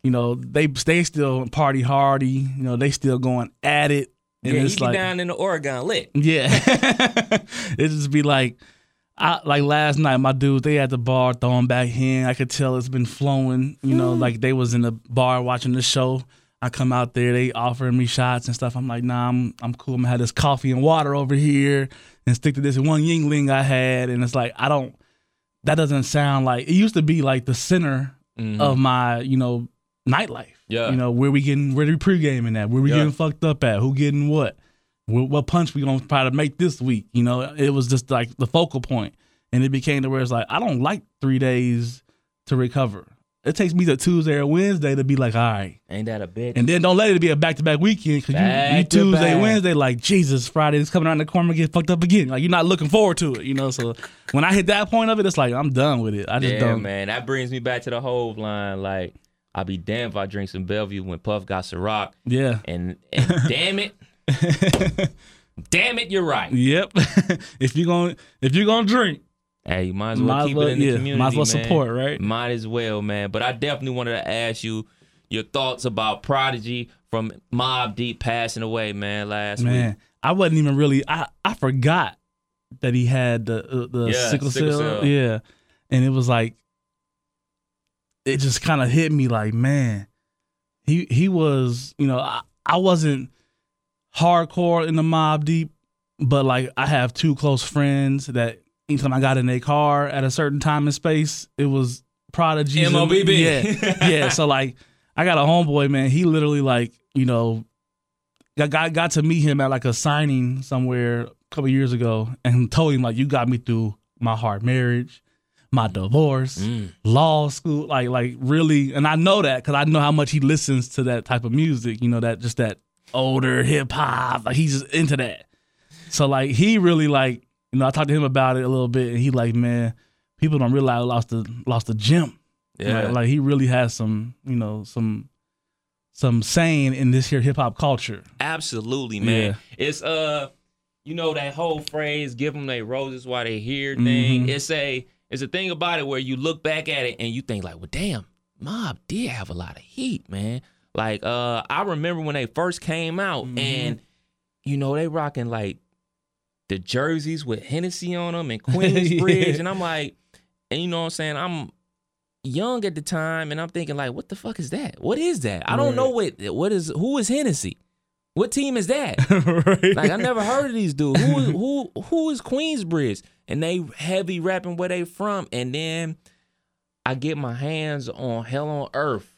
you know, they they still party hardy. You know, they still going at it. And yeah, it's be like, down in the Oregon lit. yeah, it just be like, I like last night. My dudes, they at the bar throwing back in. I could tell it's been flowing. You know, mm. like they was in the bar watching the show. I come out there, they offering me shots and stuff. I'm like, nah, I'm I'm cool. I'm gonna have this coffee and water over here and stick to this one Yuengling I had. And it's like I don't. That doesn't sound like it used to be like the center mm-hmm. of my you know nightlife. Yeah. You know where we getting where we pre-gaming at, where we Yeah. getting fucked up at, who getting what, what, what punch we gonna try to make this week. You know, it was just like the focal point, and it became to where it's like I don't like three days to recover. It takes me to Tuesday or Wednesday to be like, all right. Ain't that a bitch? And then don't let it be a back to back weekend because you, you Tuesday, back. Wednesday, like Jesus, Friday is coming around the corner, get fucked up again. Like you're not looking forward to it, you know. So when I hit that point of it, it's like I'm done with it. I just yeah, don't. man. That brings me back to the Hov line. Like, I'll be damned if I drink some Bellevue when Puff got Ciroc. Yeah. And, and damn it, damn it, you're right. Yep. if you're going, if you're gonna drink, Hey, you might as well Might keep well- it in the community, might as well man. support, right? Might as well, man. But I definitely wanted to ask you your thoughts about Prodigy from Mobb Deep passing away, man, last man, week. I wasn't even really. I I forgot that he had the uh, the Yeah, sickle, sickle cell. cell. Yeah, and it was like, it just kind of hit me like, man, he he was. You know, I, I wasn't hardcore in the Mobb Deep, but like I have two close friends that anytime I got in a car at a certain time and space, it was Prodigy. MOBB. Yeah, yeah. So like, I got a homeboy, man. He literally like, you know, got got, got to meet him at like a signing somewhere a couple years ago, and told him like, you got me through my hard marriage. My divorce, Mm. law school, like like really, and I know that because I know how much he listens to that type of music. You know that just that older hip hop, like he's just into that. So like he really like you know I talked to him about it a little bit, and he like man, people don't realize I lost the lost the gym. Yeah. Like, like he really has some you know some some saying in this here hip hop culture. Absolutely, man. Yeah. It's uh, you know that whole phrase "give them their roses while they here" thing. Mhm. It's a it's a thing about it where you look back at it and you think like, well, damn, Mobb did have a lot of heat, man. Like uh, I remember when they first came out Mm-hmm. and you know they rocking like the jerseys with Hennessy on them and Queensbridge, Yeah. and I'm like, and you know what I'm saying, I'm young at the time and I'm thinking like, what the fuck is that? What is that? I don't know what what is who is Hennessy. What team is that? right? Like I never heard of these dudes. Who is who who is Queensbridge? And they heavy rapping where they from. And then I get my hands on Hell on Earth.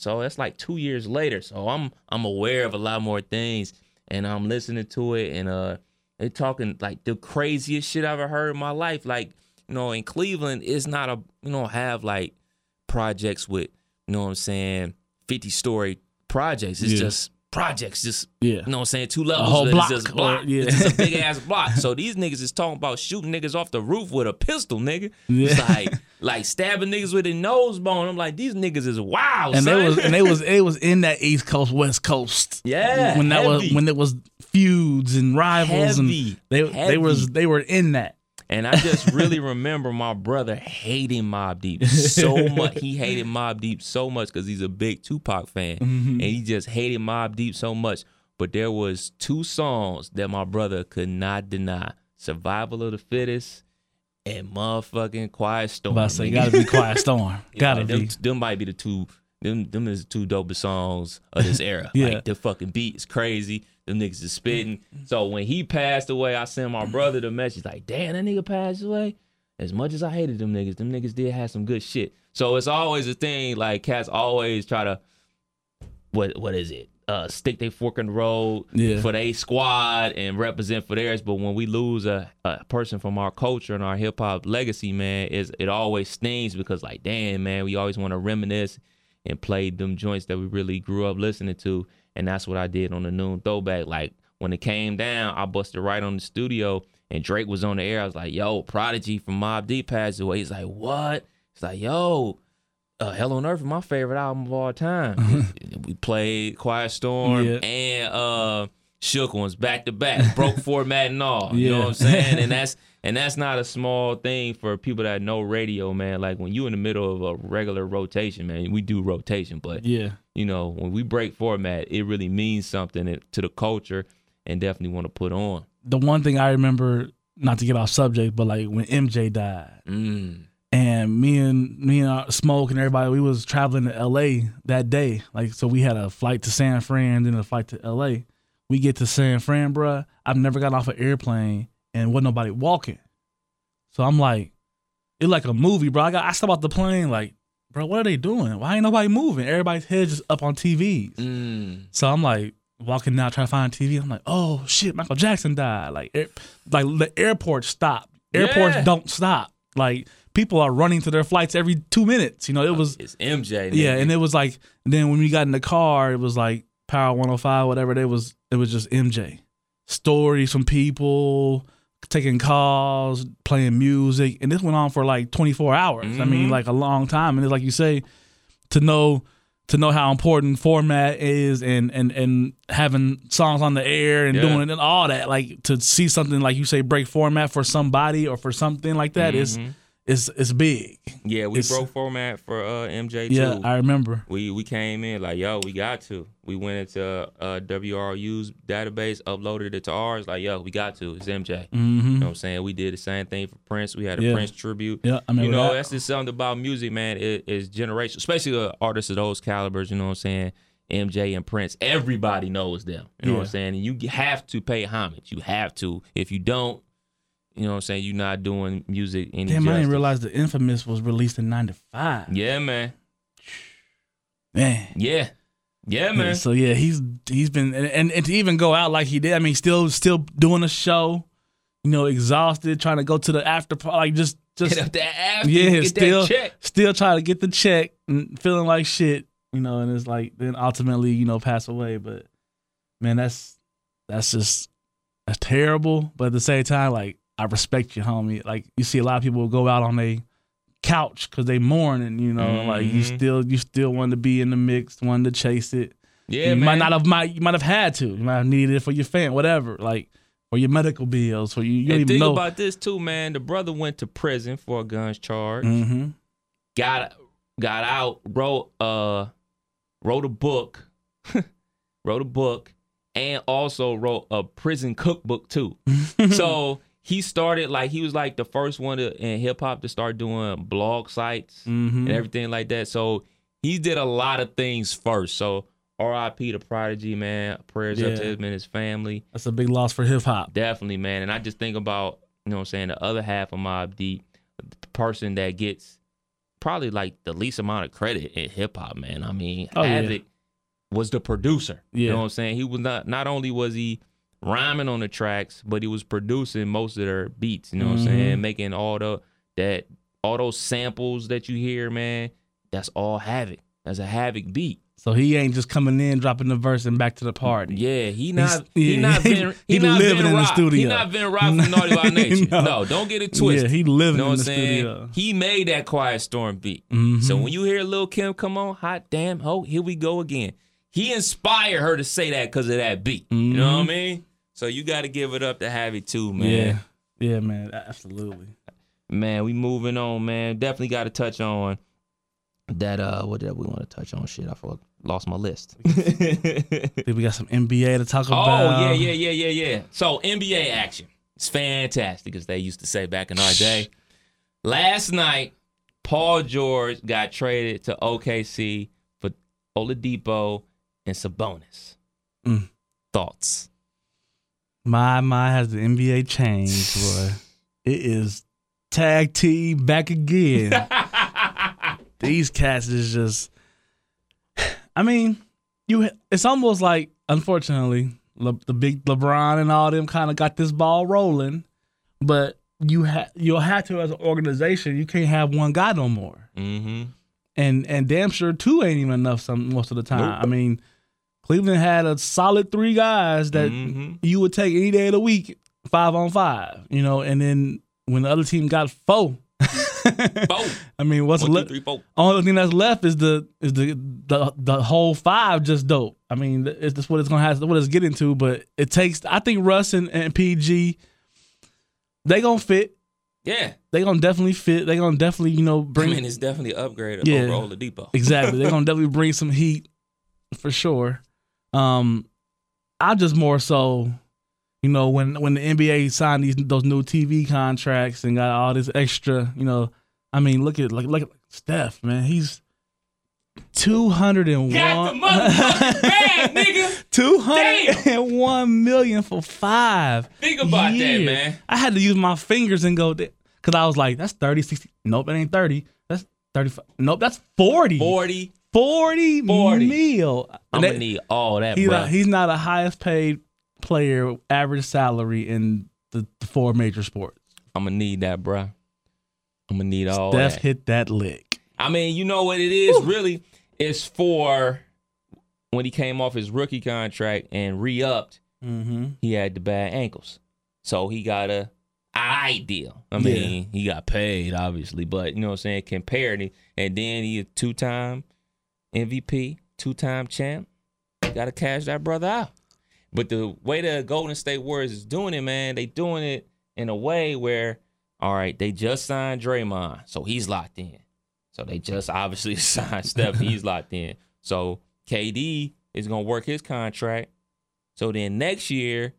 So that's like two years later. So I'm I'm aware of a lot more things. And I'm listening to it and uh they talking like the craziest shit I've ever heard in my life. Like, you know, in Cleveland, it's not a you know, have like projects with, you know what I'm saying, 50 story projects. It's Yeah. just projects, just Yeah. you know what I'm saying, two levels. whole but block, It's just or- block. yeah. It's just a big ass block. So these niggas is talking about shooting niggas off the roof with a pistol, nigga. It's like like stabbing niggas with a nose bone. I'm like, these niggas is wild. and son. they was and they was it was in that East Coast West Coast. Yeah, when that was when it was feuds and rivals Heavy, and they they was they were in that. And I just really remember my brother hating Mobb Deep so much. He hated Mobb Deep so much because he's a big Tupac fan, mm-hmm. and he just hated Mobb Deep so much. But there was two songs that my brother could not deny: "Survival of the Fittest" and "Motherfucking Quiet Storm." But I say gotta be Quiet Storm. Gotta like, them, be. them might be the two them them is the two dopest songs of this era. Yeah. Like the fucking beat is crazy. Them niggas is spitting. So when he passed away, I sent my brother the message like, damn, that nigga passed away. As much as I hated them niggas, them niggas did have some good shit. So it's always a thing, like cats always try to what what is it? Uh, stick their fork in the road Yeah. for their squad and represent for theirs. But when we lose a, a person from our culture and our hip hop legacy, man, is it always stings because like, damn, man, we always want to reminisce and play them joints that we really grew up listening to. And that's what I did on the noon throwback. Like when it came down, I busted right on the studio and Drake was on the air. I was like, yo, Prodigy from Mobb Deep passed away. He's like, what? He's like, yo, uh, Hell on Earth is my favorite album of all time. we played Quiet Storm Yeah. and uh Shook ones back to back, broke format and all. You know what I'm saying? And that's and that's not a small thing for people that know radio, man. Like when you in the middle of a regular rotation, man, we do rotation, but Yeah. you know, when we break format, it really means something to the culture and definitely want to put on. The one thing I remember, not to get off subject, but like when MJ died, Mm. and me and me and our Smoke and everybody, we was traveling to LA that day. Like, so we had a flight to San Fran, then a flight to LA. We get to San Fran, bruh. I've never got off an airplane and wasn't nobody walking. So I'm like, it's like a movie, bro. I got I step out the plane, like, bro, what are they doing? Why ain't nobody moving? Everybody's head just up on TVs. Mm. So I'm like walking down trying to find TV. I'm like, oh shit, Michael Jackson died. Like, air, like the airport stopped. Airports Yeah. don't stop. Like people are running to their flights every two minutes. You know, it was It's MJ. yeah, and it was like then when we got in the car, it was like Power 105, whatever. It was it was just MJ. Stories from people taking calls, playing music, and this went on for like 24 hours. I mean, Mhm. like a long time. And it's like you say, to know to know how important format is and and and having songs on the air and Yeah. doing it and all that, like to see something like you say break format for somebody or for something like that is Is is big. Yeah, we It's- broke format for uh, MJ too. Yeah, I remember. we we came in like, yo, we got to. We went into uh, WRU's database, uploaded it to ours. Like, yo, we got to. It's MJ. You Mm-hmm. You know what I'm saying? We did the same thing for Prince. We had a Yeah. Prince tribute. Yeah, I mean, you know, that. that's just something about music, man. It is generation, especially uh, artists of those calibers. You know what I'm saying? MJ and Prince. Everybody knows them. You know what I'm saying? And you have to pay homage. You have to. If you don't, you know what I'm saying? You're not doing music any Damn, I didn't realize the Infamous was released in '95. Yeah, man. Man. Yeah. Yeah, man. So yeah, he's he's been and, and to even go out like he did. I mean, still still doing a show. You know, exhausted, trying to go to the after party, like just just Get up that after, yeah, get still still trying to get the check and feeling like shit. You know, and it's like then ultimately you know pass away. But man, that's that's just that's terrible. But at the same time, like I respect you, homie. Like you see a lot of people go out on a couch because they mourn, and you know, like you Mhm. still you still want to be in the mix, wanted to chase it. Yeah, you man. might not have might you might have had to. You might have needed it for your fan, whatever. Like for your medical bills, for you. You and even think know. about this too, man. The brother went to prison for a guns charge. hmm Got got out, wrote uh wrote a book, wrote a book, and also wrote a prison cookbook too. so he started like he was like the first one to, in hip hop to start doing blog sites hmm and everything like that. So he did a lot of things first. So R.I.P. to Prodigy, man. Prayers up to him and his family. That's a big loss for hip hop. Definitely, man. And I just think about, you know what I'm saying, the other half of Mobb Deep, the person that gets probably like the least amount of credit in hip hop, man. I mean, Oh, yeah. Was the producer. You know what I'm saying? He was not not only was he rhyming on the tracks, but he was producing most of their beats, you know what I'm saying? Making all the that all those samples that you hear, man, that's all Havoc. That's a Havoc beat. So he ain't just coming in, dropping the verse, and back to the party. Yeah, he not He's- he yeah, not he- Vin, he he, not living Vin in the studio. He not Vin Rock from Naughty by Nature. No. no. don't get it twisted. Yeah, he living You know in the saying? studio. He made that Quiet Storm beat. Mhm. So when you hear Lil Kim come on, hot damn, oh here we go again. He inspired her to say that because of that beat. You know what I mean? So you got to give it up to Javi too, man. Yeah, yeah, man, absolutely. Man, we moving on, man. Definitely got to touch on that. Uh, what did we want to touch on? Shit, I forgot. Lost my list. Think we got some NBA to talk about. Oh yeah, yeah, yeah, yeah, yeah. So NBA action. It's fantastic, as they used to say back in our day. Last night, Paul George got traded to OKC for Oladipo, and Sabonis. Mm. Thoughts? My my has the NBA changed, boy. It is tag team back again. These cats is just. I mean, you. It's almost like, unfortunately, Le, the big LeBron and all them kind of got this ball rolling, but you ha- you'll have to as an organization. You can't have one guy no more, Mm-hmm. and and damn sure two ain't even enough. Some most of the time. I mean, Cleveland had a solid three guys that Mhm. you would take any day of the week, five on five. You know, and then when the other team got four. Four. I mean, what's left? Only thing that's left is the is the the the whole five just dope. I mean, it's that's what it's gonna have what it's getting to. But it takes. I think Russ and, and PG, they gonna fit. Yeah. They gonna definitely fit. They gonna definitely you know I bring mean, it's definitely an upgrade Yeah. over Oladipo. exactly. They're gonna definitely bring some heat for sure. Um, I just more so, you know, when when the NBA signed these those new TV contracts and got all this extra, you know, I mean, look at like look at Steph, man, he's two hundred and Got the one. motherfucking bag, nigga. Two hundred and one million for five. Think about that, man. I had to use my fingers and go because I was like, that's 30, 60. Nope, that ain't 30. That's 35. Nope, that's 40. 40. 40, 40. mil. I'm gonna that- need all that, he's, bro. not, he's not a highest paid player, average salary in the, the four major sports. I'm gonna need that, bro. I'm gonna need all that. Steph that. hit that lick. I mean, you know what it is really? It's for when he came off his rookie contract and re-upped, Mm-hmm. he had the bad ankles. So he got a deal. I mean, he got paid, obviously, but you know what I'm saying, compared and then he a two-time MVP, two-time champ. You Gotta cash that brother out. But the way the Golden State Warriors is doing it, man, they doing it in a way where, all right, they just signed Draymond, so he's locked in. So they just obviously signed Steph, he's locked in. So KD is gonna work his contract. So then next year,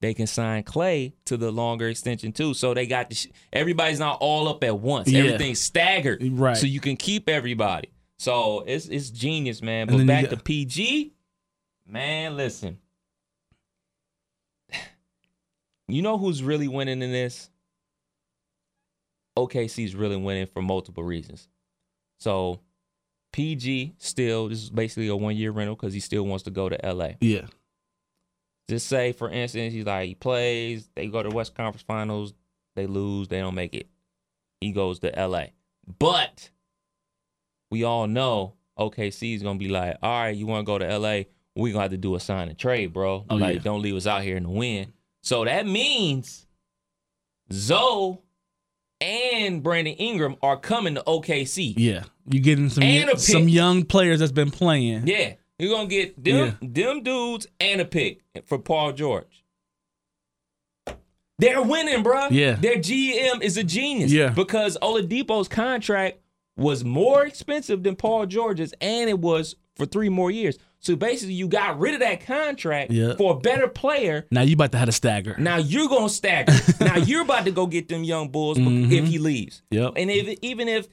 they can sign Clay to the longer extension too. So they got the sh- everybody's not all up at once. Yeah. Everything's staggered, Right. So you can keep everybody. So it's it's genius, man. But back got- to PG, man. Listen, you know who's really winning in this? OKC's really winning for multiple reasons. So PG still this is basically a one year rental because he still wants to go to LA. Yeah. Just say, for instance, he's like he plays, they go to West Conference Finals, they lose, they don't make it. He goes to LA. But we all know OKC is gonna be like, all right, you want to go to LA? We gonna have to do a sign and trade, bro. Oh, like, yeah. don't leave us out here in the wind. So that means Zoe and Brandon Ingram are coming to OKC. Yeah. you're getting some And some young players that's been playing. Yeah, you're gonna get them them dudes and a pick for Paul George. They're winning, bro. Yeah. their GM is a genius. Yeah. because Oladipo's contract was more expensive than Paul George's, and it was for three more years. So basically, you got rid of that contract Yeah. for a better player. Now you about to have a stagger. Now you're gonna stagger. now you're about to go get them young bulls Mhm. if he leaves. Yep. And if even if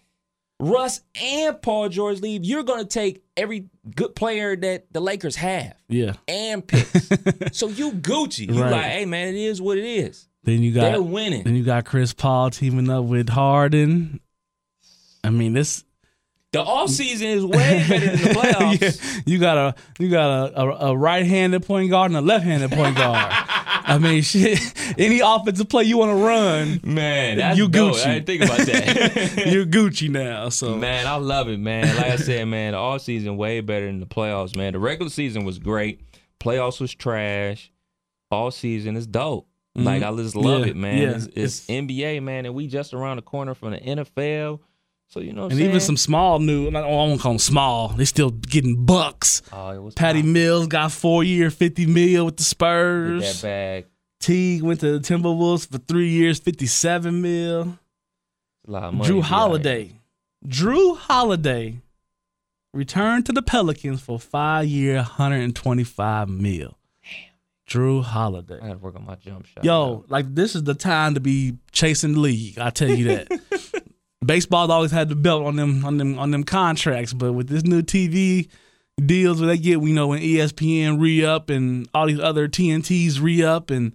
Russ and Paul George leave, you're gonna take every good player that the Lakers have Yeah. and picks. so you Gucci. You Right. like, hey man, it is what it is. Then you They're got winning. then you got Chris Paul teaming up with Harden. I mean, this The off season is way better than the playoffs. Yeah, you got a you got a, a, a right-handed point guard and a left-handed point guard. I mean, shit. Any offensive play you want to run, Man, that's You dope. Gucci. I didn't think about that. you're Gucci now. So Man, I love it, man. Like I said, man, the all season way better than the playoffs, man. The regular season was great. Playoffs was trash. All season is dope. Like mm-hmm. I just love Yeah, it, man. yeah. It's, it's NBA, man, and we just around the corner from the NFL. So you know, what and I'm even some small new. I won't call them small. They still getting bucks. Oh, it was Patty. Mills got four year, fifty mil with the Get Spurs. that bag. Teague went to the Timberwolves for three years, fifty-seven mil. A lot of money Jrue to. Holiday. Jrue Holiday returned to the Pelicans for five year, 125 mil. Jrue Holiday. I gotta work on my jump shot. Yo, like this is the time to be chasing the league. I tell you that. Baseball's always had the belt on them on them on them contracts, but with this new TV deals where they get, you know, when ESPN re up and all these other TNTs re up and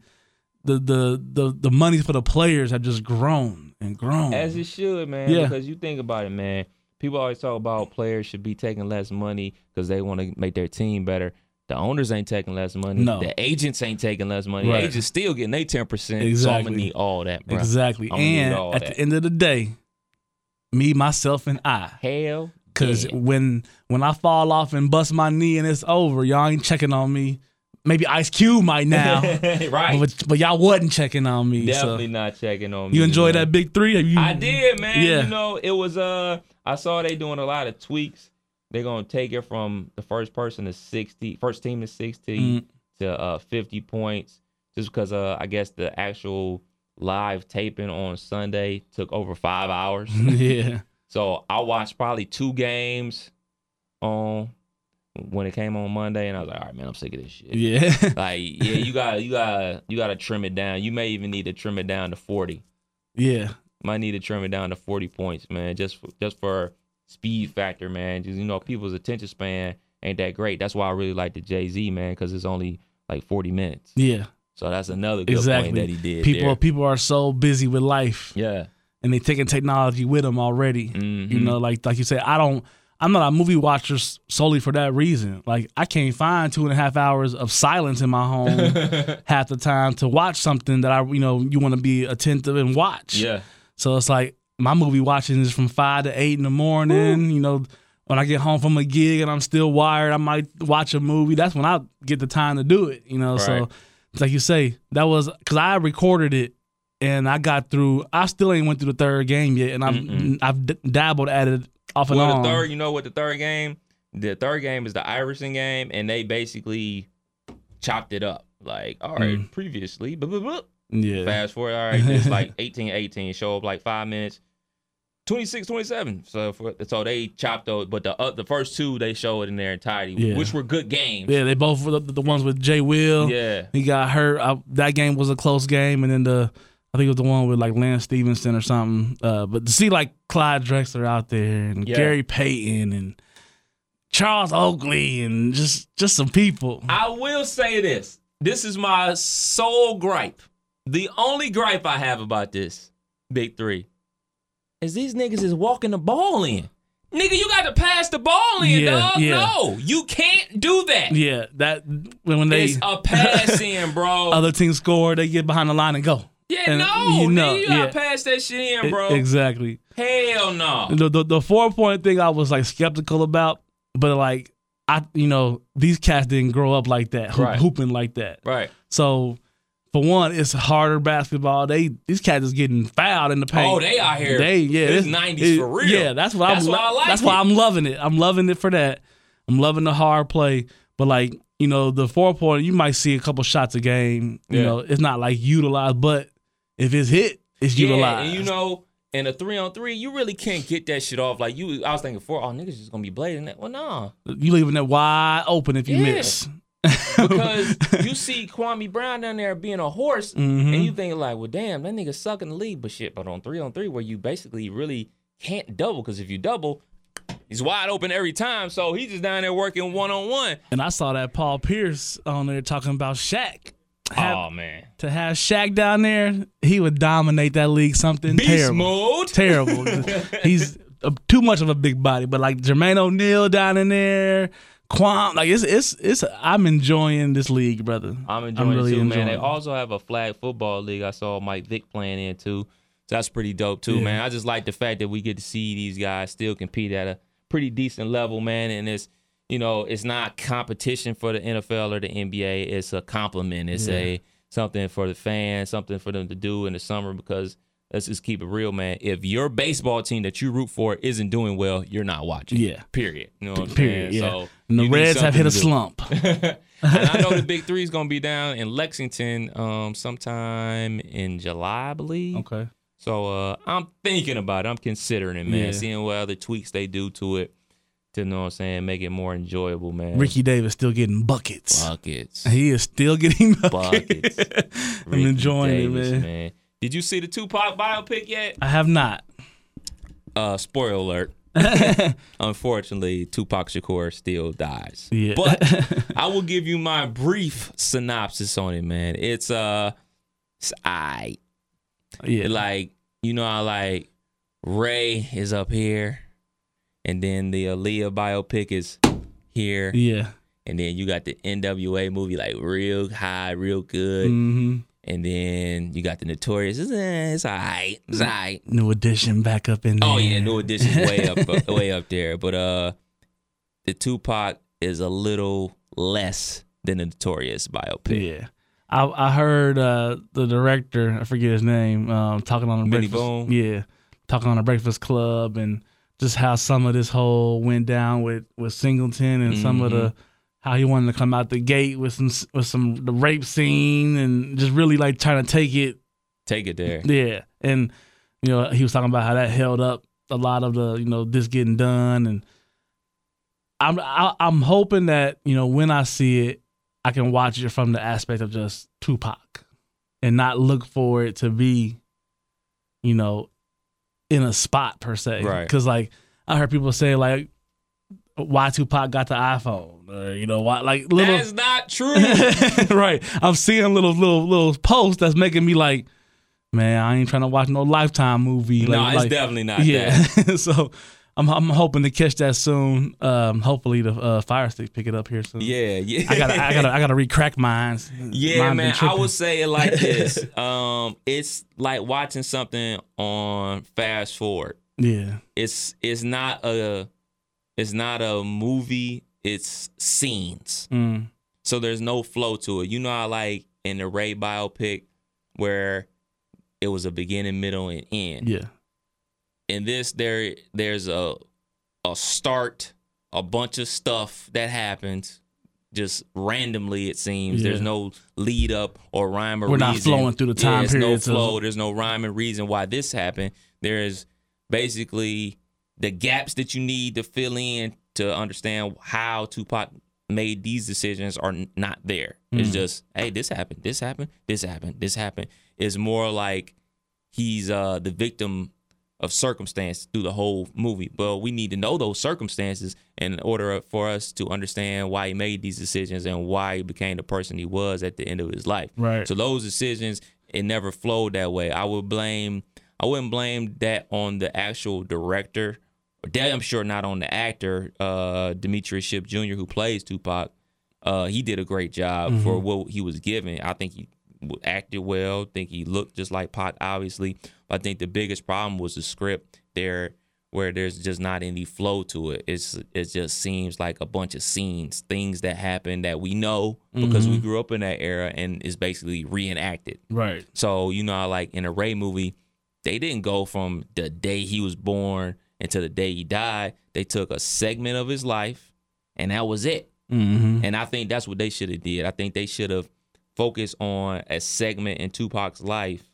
the the the the money for the players have just grown and grown. As it should, man. Yeah. Because you think about it, man. People always talk about players should be taking less money because they want to make their team better. The owners ain't taking less money. No. The agents ain't taking less money. Right. Agents still getting their ten percent. So I'm Exactly. gonna need all that, bro. exactly. I'm gonna need And at that. the end of the day, me, myself, and I. Hell, Cause yeah. when when I fall off and bust my knee and it's over, y'all ain't checking on me. Maybe Ice Cube might now, right. but but y'all wasn't checking on me. Definitely So not checking on me. you enjoy man. that big three? You, I did, man. Yeah. You know, it was uh I saw they doing a lot of tweaks. They're gonna take it from the first person to 60, first team to 60 Mm. to uh 50 points. Just because uh I guess the actual live taping on Sunday took over five hours. yeah, so I watched probably two games on when it came on Monday and I was like, all right, man, I'm sick of this shit. yeah, Like, yeah, you gotta you gotta you gotta trim it down. You may even need to trim it down to 40 yeah. might need to trim it down to 40 points, man, just for, just for speed factor, man. Just you know, people's attention span ain't that great. That's why I really like the Jay Z, man, because it's only like 40 minutes. Yeah, So that's another good exactly. point that he did. people there. people are so busy with life yeah, and they taking technology with them already. Mhm. You know, like like you said, I don't. I'm not a movie watcher solely for that reason. Like I can't find two and a half hours of silence in my home half the time to watch something that I you know you want to be attentive and watch. yeah, So it's like my movie watching is from five to eight in the morning. You know, when I get home from a gig and I'm still wired, I might watch a movie. That's when I get the time to do it. You know, so Right. it's like you say, that was because I recorded it and I got through. I still ain't went through the third game yet, and I've Mm-mm. I've d- dabbled at it off and Well, on. the third, you know what the third game? The third game is the Iverson game, and they basically chopped it up. Like, all right, Mm. previously, blah, blah, blah. yeah, Fast forward, all right, it's like 18 18, show up like five minutes. 26 27. So for, so they chopped those, but the uh, the first two they showed in their entirety, Yeah. which were good games. yeah. They both were the, the ones with Jay Will. Yeah. He got hurt. I, that game was a close game, and then the I think it was the one with like Lance Stephenson or something. Uh, but to see like Clyde Drexler out there and Yeah. Gary Payton and Charles Oakley and just just some people. I will say this. This is my sole gripe. The only gripe I have about this big three is these niggas is walking the ball in. Nigga, you got to pass the ball in, Yeah, dog. yeah. No, you can't do that. Yeah, that when when they It's a pass in, bro. other teams score, they get behind the line and go. yeah, and no, you know, nigga, you gotta yeah. pass that shit in, bro. Exactly. Hell no. The, the the four point thing I was like skeptical about, but like I you know these cats didn't grow up like that, hoop, Right. hooping like that. Right. So for one, it's harder basketball. They these cats is getting fouled in the paint. Oh, they out here. They yeah, It's this- 90s for real. Yeah, that's what That's I'm. why I like that's why. I'm loving it. I'm loving it for that. I'm loving the hard play, but like you know the four point, you might see a couple shots a game. You Yeah. know, it's not like utilized, but if it's hit, it's Yeah, utilized. and you know, in a three on three, you really can't get that shit off. Like you, I was thinking, four four, oh niggas just gonna be blading that. Well, nah, you leaving that wide open if you Yeah. miss. Because you see Kwame Brown down there being a horse, Mhm. and you think like, well, damn, that nigga suck in the league, but shit. But on three on three, where you basically really can't double, because if you double, he's wide open every time. So he's just down there working one on one. And I saw that Paul Pierce on there talking about Shaq. Have- Oh man, To have Shaq down there, he would dominate that league. Something beast terrible. mode. terrible. He's too much of a big body, but like Jermaine O'Neal down in there, Quam, like it's it's it's. I'm enjoying this league, brother. I'm enjoying really it too, man. enjoying They it. also have a flag football league. I saw Mike Vick playing in too. So that's pretty dope too, Yeah. man. I just like the fact that we get to see these guys still compete at a pretty decent level, man. And it's you know, it's not competition for the NFL or the NBA. It's a compliment. It's a something for the fans, something for them to do in the summer because let's just keep it real, man. If your baseball team that you root for isn't doing well, you're not watching. Yeah. Period. You know what I'm Period. saying? Yeah. So and the Reds have hit a slump. and I know the big three is gonna be down in Lexington um sometime in July, I believe. okay. So uh I'm thinking about it. I'm considering it, man. Yeah. Seeing what other tweaks they do to it to you know what I'm saying, make it more enjoyable, man. Ricky Davis still getting buckets. buckets. He is still getting buckets. Buckets. I'm enjoying Davis, it, man. Did you see the Tupac biopic yet? I have not. Uh spoiler alert. unfortunately, Tupac Shakur still dies. Yeah. But I will give you my brief synopsis on it, man. It's uh, it's I yeah, like you know how like Ray is up here, and then the Aaliyah biopic is here, yeah. and then you got the NWA movie like real high, real good, hmm and then you got the Notorious. It's, eh, it's alright, it's alright. New edition back up in there. Oh yeah, New Edition's way up, way up there. But uh, the Tupac is a little less than the Notorious biopic. Yeah. I I heard uh, the director, I forget his name, um, talking on the Benny breakfast. Boone? Yeah, talking on the Breakfast Club and just how some of this whole went down with with Singleton and some of Mm-hmm. the how he wanted to come out the gate with some with some the rape scene and just really like trying to take it Take it there. yeah, and you know he was talking about how that held up a lot of the you know this getting done, and I'm I, I'm hoping that you know when I see it, I can watch it from the aspect of just Tupac, and not look for it to be, you know, in a spot per se. Right. Because like I heard people say like, why Tupac got the iPhone, or you know why like little That's not true. right. I'm seeing little little little posts that's making me like, man, I ain't trying to watch no Lifetime movie. no, like, it's like- definitely not yeah. that. so I'm I'm hoping to catch that soon. Um, hopefully the uh, Fire Stick pick it up here soon. Yeah, yeah. I gotta I gotta I gotta recrack mine. Yeah, Mine been man. I would say it like this. Um, it's like watching something on fast forward. Yeah. It's it's not a it's not a movie. It's scenes. Mm. So there's no flow to it. You know I like in the Ray biopic where it was a beginning, middle, and end. Yeah. In this, there there's a a start, a bunch of stuff that happens just randomly. It seems Yeah. there's no lead up or rhyme or reason. We're not flowing through the time yeah, there's no flow. There's no rhyme and reason why this happened. There's basically the gaps that you need to fill in to understand how Tupac made these decisions are not there. It's Mm. just, hey, this happened, this happened, this happened, this happened. It's more like he's uh the victim of circumstance through the whole movie. But we need to know those circumstances in order for us to understand why he made these decisions and why he became the person he was at the end of his life. Right. So those decisions, it never flowed that way. I would blame I wouldn't blame that on the actual director. I'm sure not on the actor, uh, Demetrius Shipp Jr., who plays Tupac. Uh, he did a great job for what he was given. I think he acted well. I think he looked just like Pac, obviously. But I think the biggest problem was the script there, where there's just not any flow to it. It's it just seems like a bunch of scenes, things that happen that we know because we grew up in that era, and is basically reenacted. Right. So you know, like in a Ray movie, they didn't go from the day he was born until the day he died. They took a segment of his life, and that was it. Mm-hmm. And I think that's what they should have did. I think they should have focused on a segment in Tupac's life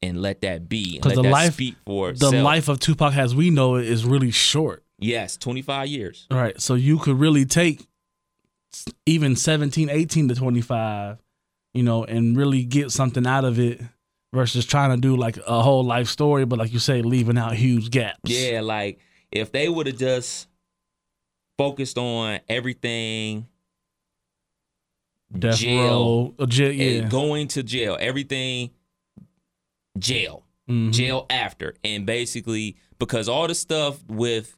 and let that be. Because the life- speak for The itself. life of Tupac as we know it is really short. yes, twenty five years. Right. So you could really take even 17, 18 to 25, you know, and really get something out of it versus trying to do like a whole life story, but like you say, leaving out huge gaps. Yeah, like if they would have just focused on everything Death jail, row. jail yeah. going to jail, everything jail, Mhm. jail after, and basically because all the stuff with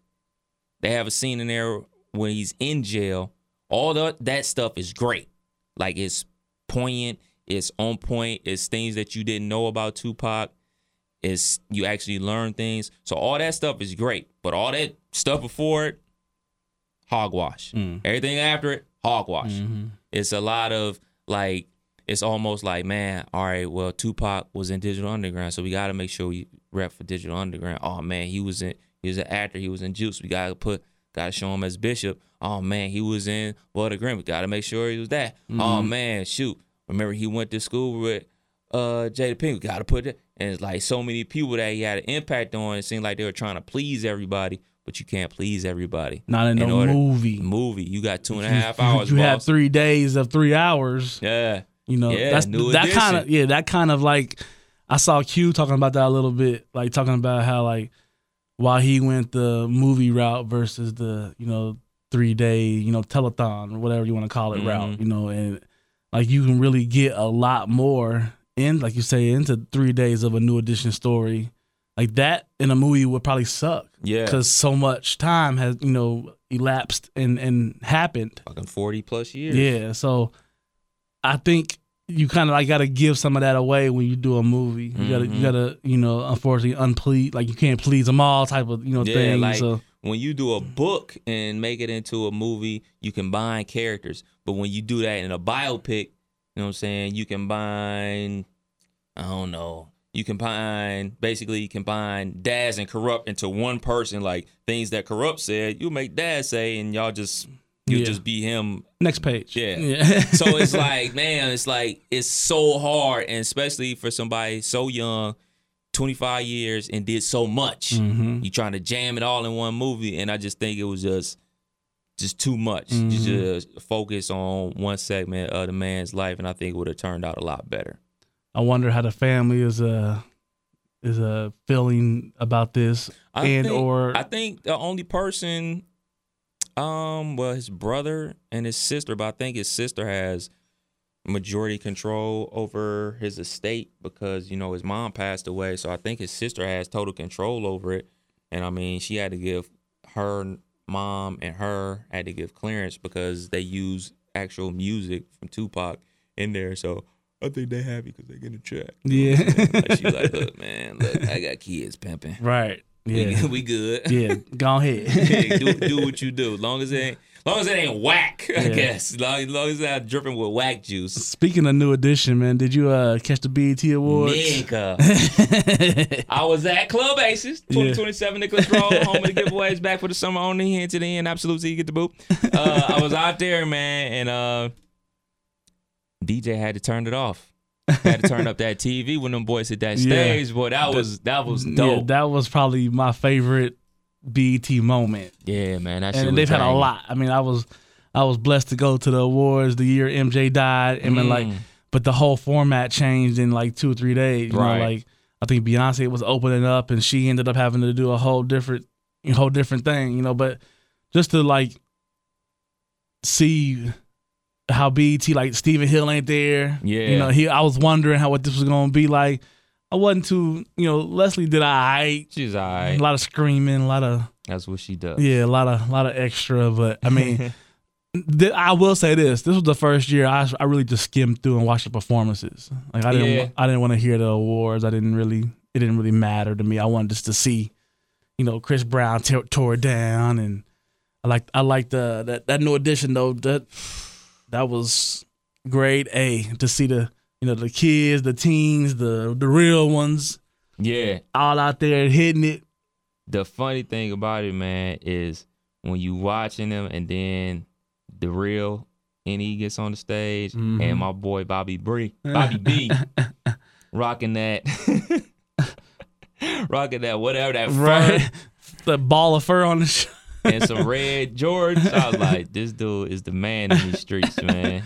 they have a scene in there when he's in jail, all the, that stuff is great, like it's poignant, it's on point, it's things that you didn't know about Tupac, it's you actually learn things, so all that stuff is great, but all that stuff before it, hogwash, Mm. everything after it, hogwash. Mhm. it's a lot of like it's almost like man all right well tupac was in digital underground so we got to make sure we rep for digital underground. Oh man he was in he was an actor he was in juice. We got to put got to show him as bishop. Oh man he was in Blood we got to make sure he was that. Oh man shoot remember he went to school with uh jada pink got to put it and it's like so many people that he had an impact on it seemed like they were trying to please everybody but you can't please everybody Not in, no order- movie. movie you got two and a half hours you boss. three days of three hours. yeah You know, Yeah, that's that kind of yeah, that kind of like I saw Q talking about that a little bit, like talking about how like why he went the movie route versus the you know three day you know telethon or whatever you want to call it route. Mhm. You know, and like you can really get a lot more in, like you say, into three days of a new edition story. Like that in a movie would probably suck Yeah. because so much time has you know elapsed and and happened. Fucking 40 plus years. Yeah, so I think you kind of like got to give some of that away when you do a movie. You gotta, Mhm. you gotta, you know, unfortunately, unplease like you can't please them all type of you know Yeah, thing. like so when you do a book and make it into a movie, you combine characters. But when you do that in a biopic, you know what I'm saying, you combine I don't know. You combine basically you combine Daz and Kurupt into one person, like things that Kurupt said, you make Daz say and y'all just you Yeah. just be him next page. Yeah. yeah. so it's like, man, it's like it's so hard, and especially for somebody so young, 25 years, and did so much. Mhm. You trying to jam it all in one movie, and I just think it was just just too much. Mhm. Just focus on one segment of the man's life, and I think it would have turned out a lot better. I wonder how the family is uh is uh feeling about this I and think, or I think the only person, um, well, his brother and his sister, but I think his sister has majority control over his estate because you know his mom passed away, so I think his sister has total control over it. And I mean, she had to give her mom and her had to give clearance because they use actual music from Tupac in there, so. I think they happy because they get a check. You know Yeah. like she like, look, man, look, I got kids pimping. right. Yeah. We, we good. yeah. Go ahead. do, do what you do. As long as it ain't, long as it ain't whack, I Yeah. guess. Long, long as it's not dripping with whack juice. Speaking of new edition, man, did you uh catch the BET awards? Nigga. I was at Club Aces, 2027 Nicholas Road, home of the giveaways, back for the summer only, here to the end, absolutely, you get the boot. Uh, I was out there, man, and uh, DJ had to turn it off. Had to turn up that TV when them boys hit that Yeah. stage. Boy, that was that was Yeah, dope. that was probably my favorite BET moment. Yeah, man, that and they've had a lot. I mean, I was I was blessed to go to the awards the year MJ died. I mean, like, Mm. but the whole format changed in like two or three days. You Right. know, like I think Beyonce was opening up, and she ended up having to do a whole different, a whole different thing. You know, but just to like see how BET like Stephen Hill ain't there. Yeah. you know, he I was wondering how what this was gonna be like. I wasn't too, you know, Leslie did I She's a lot of screaming, a lot of That's what she does. yeah, a lot of a lot of extra, but I mean, th- I will say this: this was the first year I I really just skimmed through and watched the performances. Like I didn't Yeah. I didn't want to hear the awards. I didn't really it didn't really matter to me. I wanted just to see, you know, Chris Brown tear, tore it down, and I like I like the that that new addition though that that was grade A to see the you know the kids, the teens, the the real ones Yeah. all out there hitting it. The funny thing about it, man, is when you watching them and then the real NE gets on the stage Mhm. and my boy Bobby Bree, Bobby B, rocking that, rocking that whatever that fur Right, the ball of fur on the. Sh- and some red Jordans. I was like, this dude is the man in these streets, man.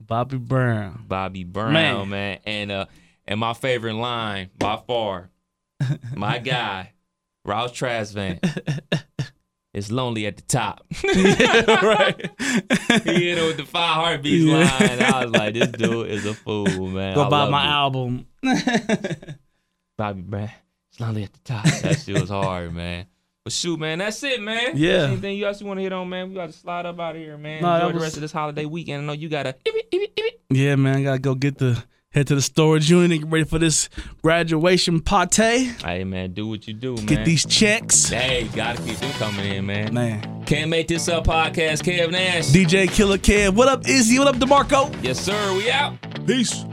Bobby Brown. Bobby Brown, Man. man. And uh and my favorite line by far, my guy, Rouse Tresvant. It's lonely at the top. right. he hit it with the five heartbeats Yeah. line. I was like, this dude is a fool, man. Go I buy my album. Bobby Brown. It's lonely at the top. That shit was hard, man. But shoot, man, that's it, man. Yeah. Anything you else want to hit on, man? We got to slide up out of here, man. No, that Enjoy the rest of this holiday weekend. I know you got to. Yeah, man. I gotta go get the head to the storage unit and get ready for this graduation party. Hey, man, do what you do, man. Get these checks. Hey, gotta keep them coming in, man. Man. Can't make this up podcast, Kev Nash. DJ Killer Kev. What up, Izzy? What up, DeMarco? yes, sir. We out. Peace.